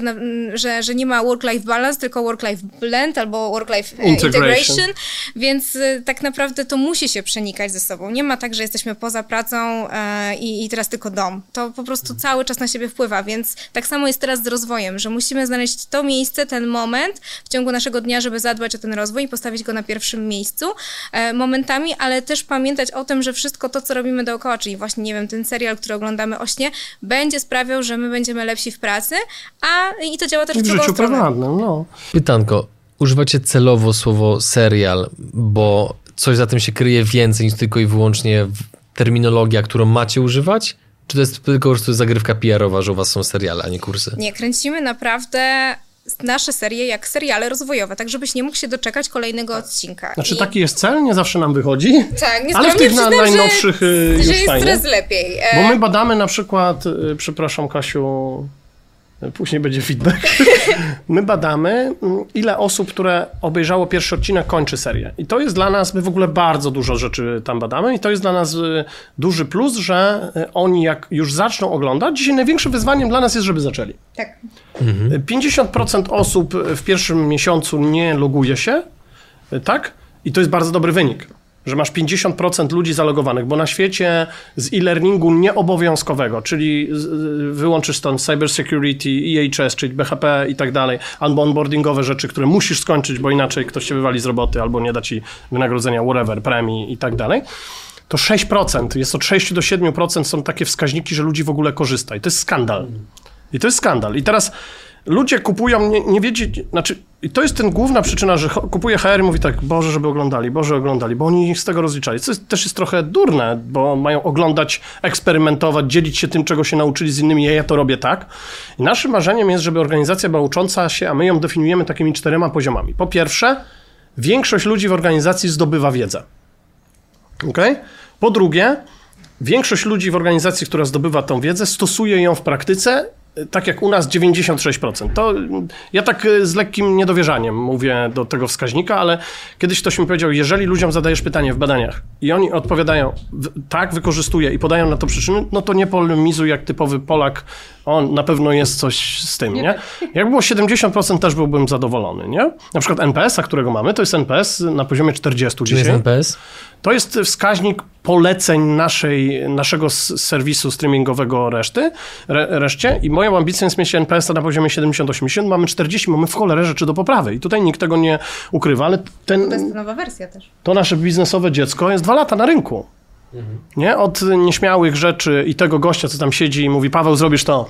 że, że nie ma work-life balance, tylko work-life blend albo work-life integration. integration, więc tak naprawdę naprawdę to musi się przenikać ze sobą. Nie ma tak, że jesteśmy poza pracą e, i, i teraz tylko dom. To po prostu cały czas na siebie wpływa, więc tak samo jest teraz z rozwojem, że musimy znaleźć to miejsce, ten moment w ciągu naszego dnia, żeby zadbać o ten rozwój i postawić go na pierwszym miejscu e, momentami, ale też pamiętać o tym, że wszystko to, co robimy dookoła, czyli właśnie, nie wiem, ten serial, który oglądamy o śnie, będzie sprawiał, że my będziemy lepsi w pracy, a i to działa też w, w życiu prywatnym, no. Pytanko, używacie celowo słowo serial, bo coś za tym się kryje więcej niż tylko i wyłącznie terminologia, którą macie używać? Czy to jest tylko po prostu zagrywka PR-owa, że u was są seriale, a nie kursy? Nie, kręcimy naprawdę nasze serie jak seriale rozwojowe, tak żebyś nie mógł się doczekać kolejnego odcinka. Znaczy I... taki jest cel, nie zawsze nam wychodzi. Tak, nie Ale w tych na, przyznam, najnowszych że, y, że już jest fajnie. coraz lepiej. E, Bo my badamy na przykład, y, przepraszam Kasiu, później będzie feedback. <laughs> My badamy, mm, ile osób, które obejrzało pierwszy odcinek, kończy serię. I to jest dla nas, my w ogóle bardzo dużo rzeczy tam badamy i to jest dla nas y, duży plus, że y, oni jak już zaczną oglądać, dzisiaj największym wyzwaniem dla nas jest, żeby zaczęli. Tak. 50% osób w pierwszym miesiącu nie loguje się, tak? I to jest bardzo dobry wynik, że masz 50% ludzi zalogowanych, bo na świecie z e-learningu nieobowiązkowego, czyli wyłączysz stąd cybersecurity, EHS, czyli BHP i tak dalej, albo onboardingowe rzeczy, które musisz skończyć, bo inaczej ktoś cię wywali z roboty, albo nie da ci wynagrodzenia, whatever, premii i tak dalej. To 6%, jest od 6 do 7% są takie wskaźniki, że ludzi w ogóle korzysta. I to jest skandal. I to jest skandal. I teraz ludzie kupują, nie, nie wiedzieć, znaczy, i to jest ten główna przyczyna, że kupuje HR i mówi tak, Boże, żeby oglądali, Boże, oglądali, bo oni ich z tego rozliczali. Co jest, też jest trochę durne, bo mają oglądać, eksperymentować, dzielić się tym, czego się nauczyli z innymi, ja, ja to robię tak. I naszym marzeniem jest, żeby organizacja była ucząca się, a my ją definiujemy takimi czterema poziomami. Po pierwsze, większość ludzi w organizacji zdobywa wiedzę. Okay? Po drugie, większość ludzi w organizacji, która zdobywa tą wiedzę, stosuje ją w praktyce, tak jak u nas 96%. To ja tak y, z lekkim niedowierzaniem mówię do tego wskaźnika, ale kiedyś ktoś mi powiedział, jeżeli ludziom zadajesz pytanie w badaniach i oni odpowiadają tak, wykorzystuję i podają na to przyczyny, no to nie polemizuj jak typowy Polak, on na pewno jest coś z tym, nie? Jak było 70% też byłbym zadowolony, nie? Na przykład NPS-a, którego mamy, to jest NPS na poziomie 40 Czy jest dzisiaj. NPS? To jest wskaźnik poleceń naszej, naszego serwisu streamingowego reszty, re, reszcie i moją ambicją jest mieć NPS na poziomie 70-80, mamy 40, mamy w cholerę rzeczy do poprawy i tutaj nikt tego nie ukrywa, ale To ten, jest nowa wersja też. to nasze biznesowe dziecko jest dwa lata na rynku. Nie? Od nieśmiałych rzeczy i tego gościa, co tam siedzi i mówi, Paweł, zrobisz to.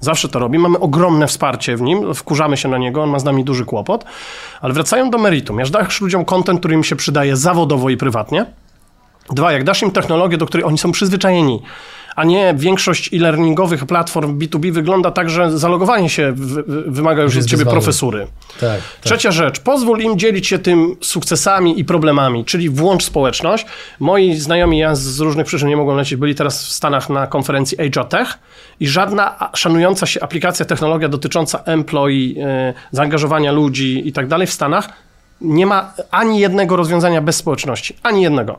Zawsze to robi. Mamy ogromne wsparcie w nim, wkurzamy się na niego, on ma z nami duży kłopot. Ale wracają do meritum. Jak dasz ludziom content, który im się przydaje zawodowo i prywatnie. Dwa, jak dasz im technologię, do której oni są przyzwyczajeni, a nie większość e-learningowych platform B2B wygląda tak, że zalogowanie się wy- wy- wymaga już od ciebie wyzwanie. profesury. Tak. tak. Trzecia rzecz, pozwól im dzielić się tym sukcesami i problemami, czyli włącz społeczność. Moi znajomi, ja z różnych przyczyn nie mogłem lecieć, byli teraz w Stanach na konferencji Asia Tech i żadna szanująca się aplikacja, technologia dotycząca employee, e, zaangażowania ludzi i tak dalej w Stanach nie ma ani jednego rozwiązania bez społeczności. Ani jednego.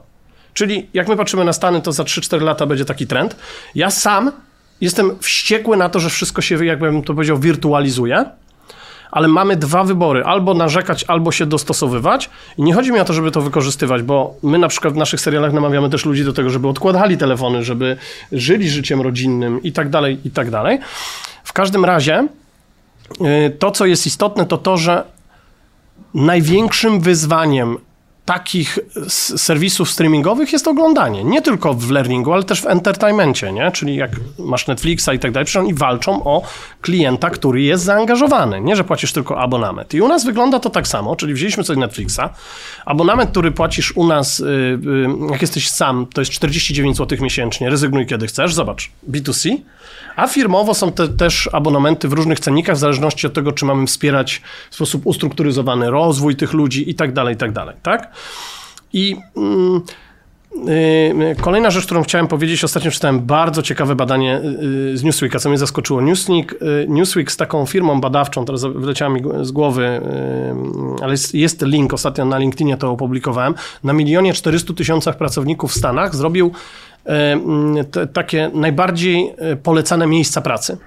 Czyli jak my patrzymy na Stany, to za 3-4 lata będzie taki trend. Ja sam jestem wściekły na to, że wszystko się, jakbym to powiedział, wirtualizuje ale mamy dwa wybory: albo narzekać, albo się dostosowywać. I nie chodzi mi o to, żeby to wykorzystywać, bo my na przykład w naszych serialach namawiamy też ludzi do tego, żeby odkładali telefony, żeby żyli życiem rodzinnym i tak dalej, i tak dalej. W każdym razie y, to, co jest istotne, to to, że największym wyzwaniem takich serwisów streamingowych jest oglądanie. Nie tylko w learningu, ale też w entertainmencie, nie? Czyli jak masz Netflixa i tak dalej, przecież oni walczą o klienta, który jest zaangażowany. Nie, że płacisz tylko abonament. I u nas wygląda to tak samo, czyli wzięliśmy sobie Netflixa. Abonament, który płacisz u nas, y, y, jak jesteś sam, to jest 49 zł miesięcznie. Rezygnuj kiedy chcesz. Zobacz, B2C. A firmowo są te, też abonamenty w różnych cennikach, w zależności od tego, czy mamy wspierać w sposób ustrukturyzowany rozwój tych ludzi i tak dalej, i tak dalej, tak? I mm, y, kolejna rzecz, którą chciałem powiedzieć, ostatnio czytałem bardzo ciekawe badanie y, z Newsweeka, co mnie zaskoczyło. Newsweek, y, Newsweek z taką firmą badawczą, teraz wyleciała mi z głowy, y, ale jest, jest link, ostatnio na LinkedInie to opublikowałem, na milionie 400 tysiącach pracowników w Stanach zrobił y, mm, te, takie najbardziej y, polecane miejsca pracy.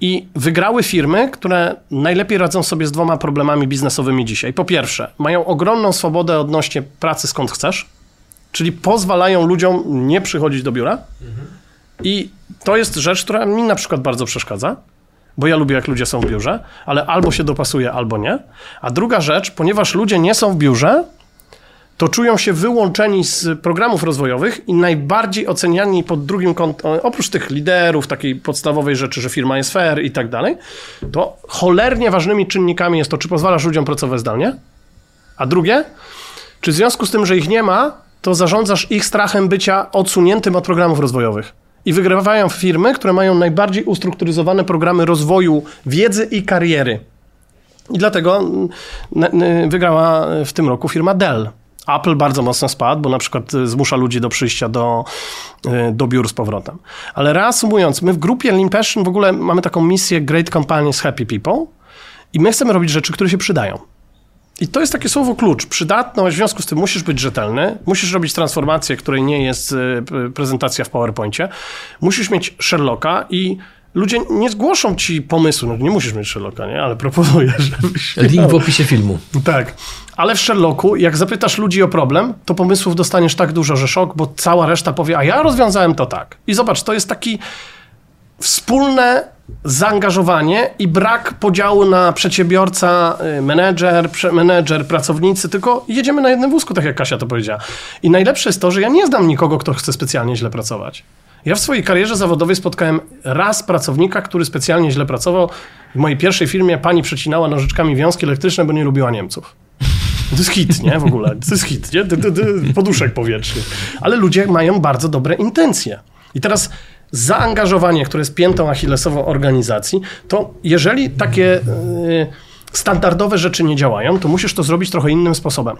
I wygrały firmy, które najlepiej radzą sobie z dwoma problemami biznesowymi dzisiaj. Po pierwsze, mają ogromną swobodę odnośnie pracy skąd chcesz, czyli pozwalają ludziom nie przychodzić do biura. I to jest rzecz, która mi na przykład bardzo przeszkadza, bo ja lubię, jak ludzie są w biurze, ale albo się dopasuje, albo nie. A druga rzecz, ponieważ ludzie nie są w biurze, to czują się wyłączeni z programów rozwojowych i najbardziej oceniani pod drugim kątem, oprócz tych liderów, takiej podstawowej rzeczy, że firma jest fair i tak dalej, to cholernie ważnymi czynnikami jest to, czy pozwalasz ludziom pracować zdalnie, a drugie, czy w związku z tym, że ich nie ma, to zarządzasz ich strachem bycia odsuniętym od programów rozwojowych. I wygrywają firmy, które mają najbardziej ustrukturyzowane programy rozwoju wiedzy i kariery. I dlatego wygrała w tym roku firma Dell. Apple bardzo mocno spadł, bo na przykład zmusza ludzi do przyjścia do, y, do biur z powrotem. Ale reasumując, my w grupie Lean Passion w ogóle mamy taką misję Great Companies, Happy People i my chcemy robić rzeczy, które się przydają. I to jest takie słowo klucz. Przydatność, w związku z tym musisz być rzetelny, musisz robić transformację, której nie jest y, prezentacja w PowerPoincie, musisz mieć Sherlocka i ludzie nie zgłoszą ci pomysłu. No nie musisz mieć Sherlocka, nie? Ale proponuję, <laughs> żebyś Link w opisie filmu. Tak. Ale w Sherlocku, jak zapytasz ludzi o problem, to pomysłów dostaniesz tak dużo, że szok, bo cała reszta powie, a ja rozwiązałem to tak. I zobacz, to jest taki wspólne zaangażowanie i brak podziału na przedsiębiorca, y, menedżer, menedżer, pracownicy, tylko jedziemy na jednym wózku, tak jak Kasia to powiedziała. I najlepsze jest to, że ja nie znam nikogo, kto chce specjalnie źle pracować. Ja w swojej karierze zawodowej spotkałem raz pracownika, który specjalnie źle pracował. W mojej pierwszej firmie pani przecinała nożyczkami wiązki elektryczne, bo nie lubiła Niemców. To jest hit, nie? W ogóle. To jest hit, nie? Poduszek powietrzny. Ale ludzie mają bardzo dobre intencje. I teraz zaangażowanie, które jest piętą achillesową organizacji, to jeżeli takie yy, standardowe rzeczy nie działają, to musisz to zrobić trochę innym sposobem.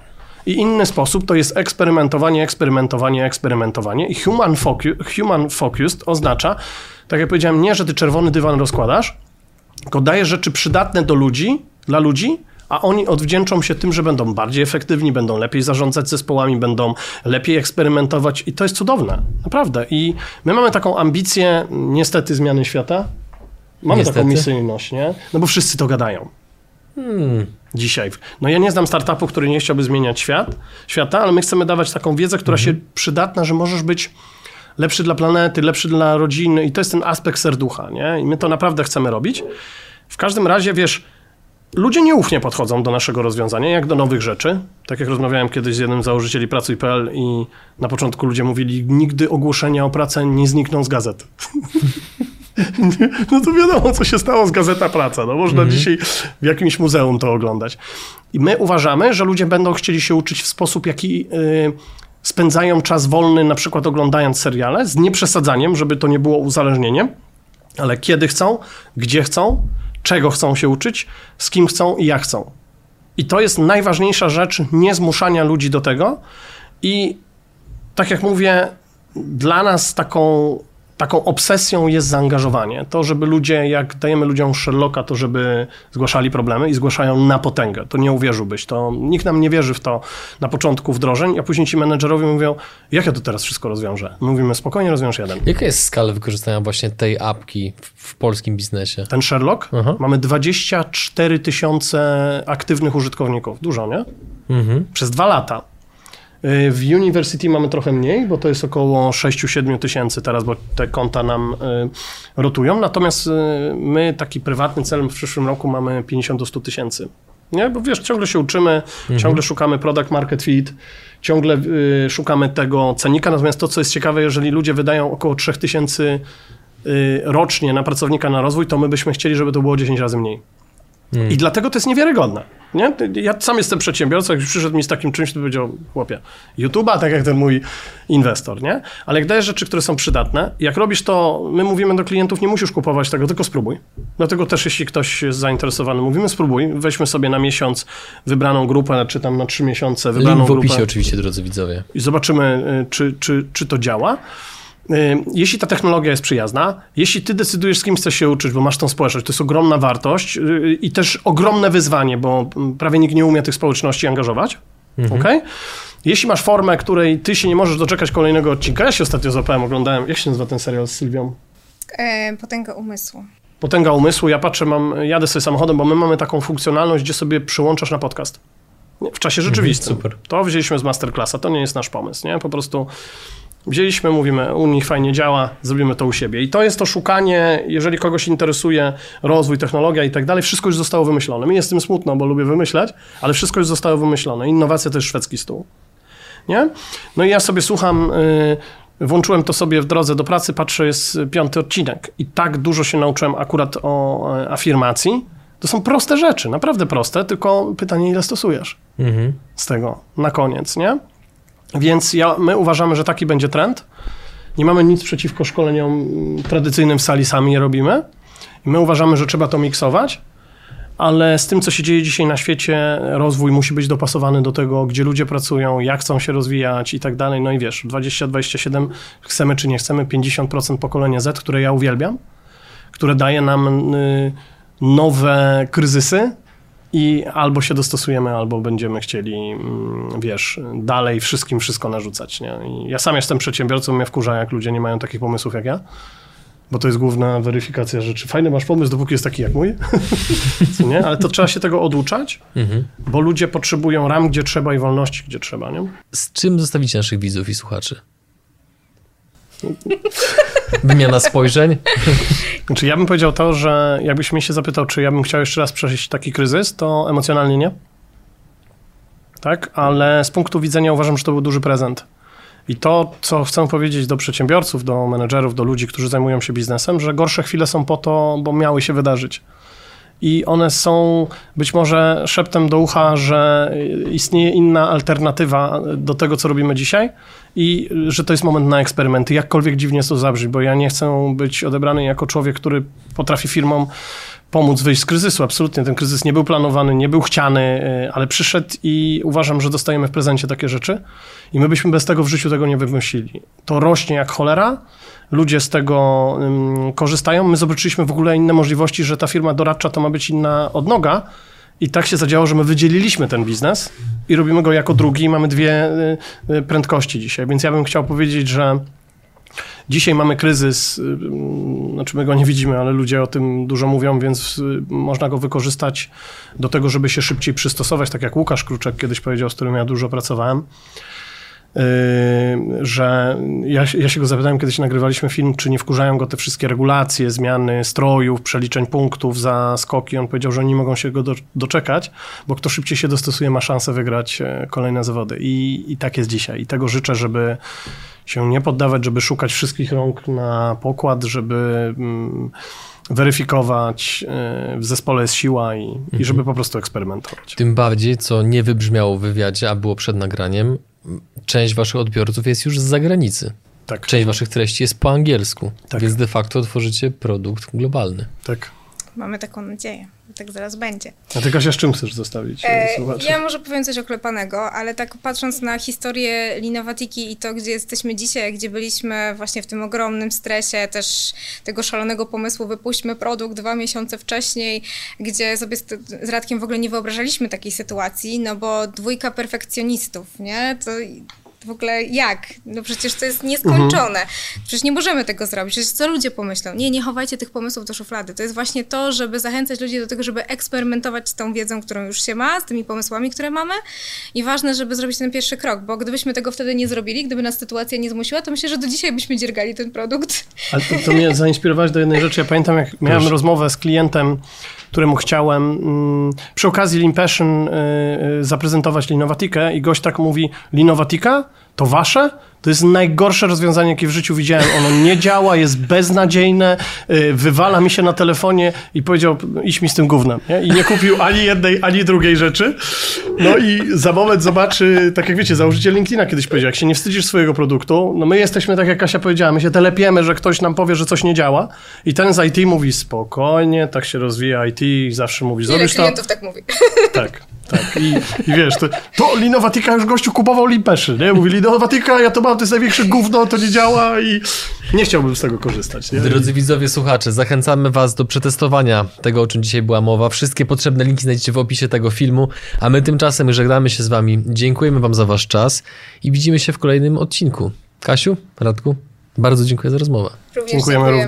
I inny sposób to jest eksperymentowanie, eksperymentowanie, eksperymentowanie. I human, focus, human focused oznacza, tak jak powiedziałem, nie, że ty czerwony dywan rozkładasz, tylko dajesz rzeczy przydatne do ludzi, dla ludzi, a oni odwdzięczą się tym, że będą bardziej efektywni, będą lepiej zarządzać zespołami, będą lepiej eksperymentować i to jest cudowne, naprawdę. I my mamy taką ambicję, niestety, zmiany świata. Mamy niestety. taką misyjność, nie? No bo wszyscy to gadają. Hmm. Dzisiaj. No ja nie znam startupu, który nie chciałby zmieniać świat, świata, ale my chcemy dawać taką wiedzę, która mhm. się przydatna, że możesz być lepszy dla planety, lepszy dla rodziny i to jest ten aspekt serducha, nie? I my to naprawdę chcemy robić. W każdym razie, wiesz, ludzie nieufnie podchodzą do naszego rozwiązania, jak do nowych rzeczy. Tak jak rozmawiałem kiedyś z jednym z założycieli Pracuj.pl i na początku ludzie mówili, nigdy ogłoszenia o pracę nie znikną z gazet. <laughs> no to wiadomo, co się stało z Gazeta Praca. No, można mhm. dzisiaj w jakimś muzeum to oglądać. I my uważamy, że ludzie będą chcieli się uczyć w sposób, jaki yy, spędzają czas wolny, na przykład oglądając seriale, z nieprzesadzaniem, żeby to nie było uzależnieniem, ale kiedy chcą, gdzie chcą, czego chcą się uczyć, z kim chcą i jak chcą. I to jest najważniejsza rzecz, nie zmuszania ludzi do tego. I tak jak mówię, dla nas taką taką obsesją jest zaangażowanie. To, żeby ludzie, jak dajemy ludziom Sherlocka, to żeby zgłaszali problemy i zgłaszają na potęgę. To nie uwierzyłbyś. To nikt nam nie wierzy w to na początku wdrożeń, a później ci menedżerowie mówią, jak ja to teraz wszystko rozwiążę? Mówimy, spokojnie rozwiąż jeden. Jaka jest skala wykorzystania właśnie tej apki w, w polskim biznesie? Ten Sherlock? Aha. Mamy 24 tysiące aktywnych użytkowników. Dużo, nie? Mhm. Przez dwa lata. Y, w University mamy trochę mniej, bo to jest około 6-7 tysięcy teraz, bo te konta nam y, rotują. Natomiast y, my taki prywatny cel w przyszłym roku mamy 50 do 100 tysięcy. Nie? Bo wiesz, ciągle się uczymy, mhm. ciągle szukamy product market fit, ciągle szukamy tego cenika. Natomiast to, co jest ciekawe, jeżeli ludzie wydają około 3000 tysięcy rocznie na pracownika na rozwój, to my byśmy chcieli, żeby to było 10 razy mniej. Hmm. I dlatego to jest niewiarygodne. Nie? Ja sam jestem przedsiębiorcą, jak przyszedł mi z takim czymś, to powiedział, chłopie, YouTube'a, tak jak ten mój inwestor, nie? Ale jak dajesz rzeczy, które są przydatne, jak robisz to, my mówimy do klientów, nie musisz kupować tego, tylko spróbuj. Dlatego też, jeśli ktoś jest zainteresowany, mówimy spróbuj, weźmy sobie na miesiąc wybraną grupę, czy tam na trzy miesiące wybraną Link w opisie grupę. oczywiście, drodzy widzowie. I zobaczymy, y, czy, czy, czy to działa. Y, jeśli ta technologia jest przyjazna, jeśli ty decydujesz, z kim chcesz się uczyć, bo masz tą społeczność, to jest ogromna wartość y, i też ogromne wyzwanie, bo prawie nikt nie umie tych społeczności angażować. Mhm. Okay? Jeśli masz formę, której ty się nie możesz doczekać kolejnego odcinka, ja się ostatnio złapałem, oglądałem, jak się nazywa ten serial z Sylwią? E, potęga umysłu. Potęga umysłu, ja patrzę, mam, jadę sobie samochodem, bo my mamy taką funkcjonalność, gdzie sobie przyłączasz na podcast. W czasie mhm, rzeczywistym. Mhm, super. To wzięliśmy z masterclassa, to nie jest nasz pomysł, nie? Po prostu Wzięliśmy, mówimy, u nich fajnie działa, zrobimy to u siebie. I to jest to szukanie, jeżeli kogoś interesuje rozwój, technologia i tak dalej, wszystko już zostało wymyślone. Mi jest tym smutno, bo lubię wymyślać, ale wszystko już zostało wymyślone. Innowacja to jest szwedzki stół. Nie? No i ja sobie słucham, yy, włączyłem to sobie w drodze do pracy, patrzę, jest piąty odcinek. I tak dużo się nauczyłem akurat o e, afirmacji. To są proste rzeczy, naprawdę proste, tylko pytanie, ile stosujesz mhm. z tego na koniec, nie? Więc ja, my uważamy, że taki będzie trend. Nie mamy nic przeciwko szkoleniom tradycyjnym w sali, sami je robimy. My uważamy, że trzeba to miksować, ale z tym, co się dzieje dzisiaj na świecie, rozwój musi być dopasowany do tego, gdzie ludzie pracują, jak chcą się rozwijać i tak dalej. No i wiesz, 20-27 chcemy czy nie chcemy, 50% pokolenia Z, które ja uwielbiam, które daje nam y, nowe kryzysy, i albo się dostosujemy, albo będziemy chcieli, mm, wiesz, dalej wszystkim wszystko narzucać. Nie? I ja sam jestem przedsiębiorcą, mnie wkurza, jak ludzie nie mają takich pomysłów jak ja, bo to jest główna weryfikacja rzeczy. Fajny masz pomysł, dopóki jest taki jak mój, <laughs> nie? ale to trzeba się tego oduczać, Mhm. bo ludzie potrzebują ram, gdzie trzeba i wolności, gdzie trzeba. Nie? Z czym zostawicie naszych widzów i słuchaczy? <laughs> Wymiana spojrzeń? Znaczy, ja bym powiedział to, że jakbyś mnie się zapytał, czy ja bym chciał jeszcze raz przeżyć taki kryzys, to emocjonalnie nie. Tak, ale z punktu widzenia uważam, że to był duży prezent. I to, co chcę powiedzieć do przedsiębiorców, do menedżerów, do ludzi, którzy zajmują się biznesem, że gorsze chwile są po to, bo miały się wydarzyć. I one są być może szeptem do ucha, że istnieje inna alternatywa do tego, co robimy dzisiaj i że to jest moment na eksperymenty. Jakkolwiek dziwnie to zabrzmi, bo ja nie chcę być odebrany jako człowiek, który potrafi firmom pomóc wyjść z kryzysu. Absolutnie ten kryzys nie był planowany, nie był chciany, y, ale przyszedł i uważam, że dostajemy w prezencie takie rzeczy i my byśmy bez tego w życiu tego nie wymyślili. To rośnie jak cholera, ludzie z tego ym, korzystają. My zobaczyliśmy w ogóle inne możliwości, że ta firma doradcza to ma być inna odnoga i tak się zadziało, że my wydzieliliśmy ten biznes i robimy go jako drugi mamy dwie y, y, prędkości dzisiaj. Więc ja bym chciał powiedzieć, że Dzisiaj mamy kryzys, y, znaczy my go nie widzimy, ale ludzie o tym dużo mówią, więc y, można go wykorzystać do tego, żeby się szybciej przystosować, tak jak Łukasz Kruczek kiedyś powiedział, z którym ja dużo pracowałem. Yy, że ja, ja się go zapytałem, kiedy się nagrywaliśmy film, czy nie wkurzają go te wszystkie regulacje, zmiany strojów, przeliczeń punktów za skoki. On powiedział, że oni mogą się go do, doczekać, bo kto szybciej się dostosuje, ma szansę wygrać e, kolejne zawody. I, I tak jest dzisiaj. I tego życzę, żeby się nie poddawać, żeby szukać wszystkich rąk na pokład, żeby mm, weryfikować, e, w zespole jest siła i, mhm. i żeby po prostu eksperymentować. Tym bardziej, co nie wybrzmiało w wywiadzie, a było przed nagraniem, część waszych odbiorców jest już z zagranicy. Tak. Część waszych treści jest po angielsku, tak. więc de facto tworzycie produkt globalny. Tak. Mamy taką nadzieję tak zaraz będzie. A ty Kasia, z czym chcesz zostawić e, Ja może powiem coś oklepanego, ale tak patrząc na historię Linowatiki i to, gdzie jesteśmy dzisiaj, gdzie byliśmy właśnie w tym ogromnym stresie też tego szalonego pomysłu wypuśćmy produkt dwa miesiące wcześniej, gdzie sobie z, z Radkiem w ogóle nie wyobrażaliśmy takiej sytuacji, no bo dwójka perfekcjonistów, nie? To w ogóle jak? No przecież to jest nieskończone. Mhm. Przecież nie możemy tego zrobić. Przecież co ludzie pomyślą? Nie, nie chowajcie tych pomysłów do szuflady. To jest właśnie to, żeby zachęcać ludzi do tego, żeby eksperymentować z tą wiedzą, którą już się ma, z tymi pomysłami, które mamy. I ważne, żeby zrobić ten pierwszy krok, bo gdybyśmy tego wtedy nie zrobili, gdyby nas sytuacja nie zmusiła, to myślę, że do dzisiaj byśmy dziergali ten produkt. Ale to, to mnie zainspirowałaś do jednej rzeczy. Ja pamiętam, jak miałem Proszę. rozmowę z klientem, któremu chciałem mm, przy okazji Lean Passion y, y, zaprezentować Linowatikę i gość tak mówi, Linowatika? To wasze? To jest najgorsze rozwiązanie, jakie w życiu widziałem. Ono nie działa, jest beznadziejne, y, wywala mi się na telefonie i powiedział, idź mi z tym gównem. Nie? I nie kupił ani jednej, ani drugiej rzeczy. No i za moment zobaczy, tak jak wiecie, założyciel LinkedIna kiedyś powiedział, jak się nie wstydzisz swojego produktu, no my jesteśmy, tak jak Kasia powiedziała, my się telepiemy, że ktoś nam powie, że coś nie działa i ten z IT mówi spokojnie, tak się rozwija IT i zawsze mówi, zrobisz to. klientów tak mówi. Tak. Tak, i, i wiesz, to, to Linowatika już gościu kupował limpeszy, nie? Mówi Linowatika, ja to mam, to jest największe gówno, to nie działa i nie chciałbym z tego korzystać. Nie? Drodzy widzowie, słuchacze, zachęcamy was do przetestowania tego, o czym dzisiaj była mowa. Wszystkie potrzebne linki znajdziecie w opisie tego filmu, a my tymczasem żegnamy się z wami. Dziękujemy wam za wasz czas i widzimy się w kolejnym odcinku. Kasiu, Radku, bardzo dziękuję za rozmowę. Również dziękujemy, dziękujemy również.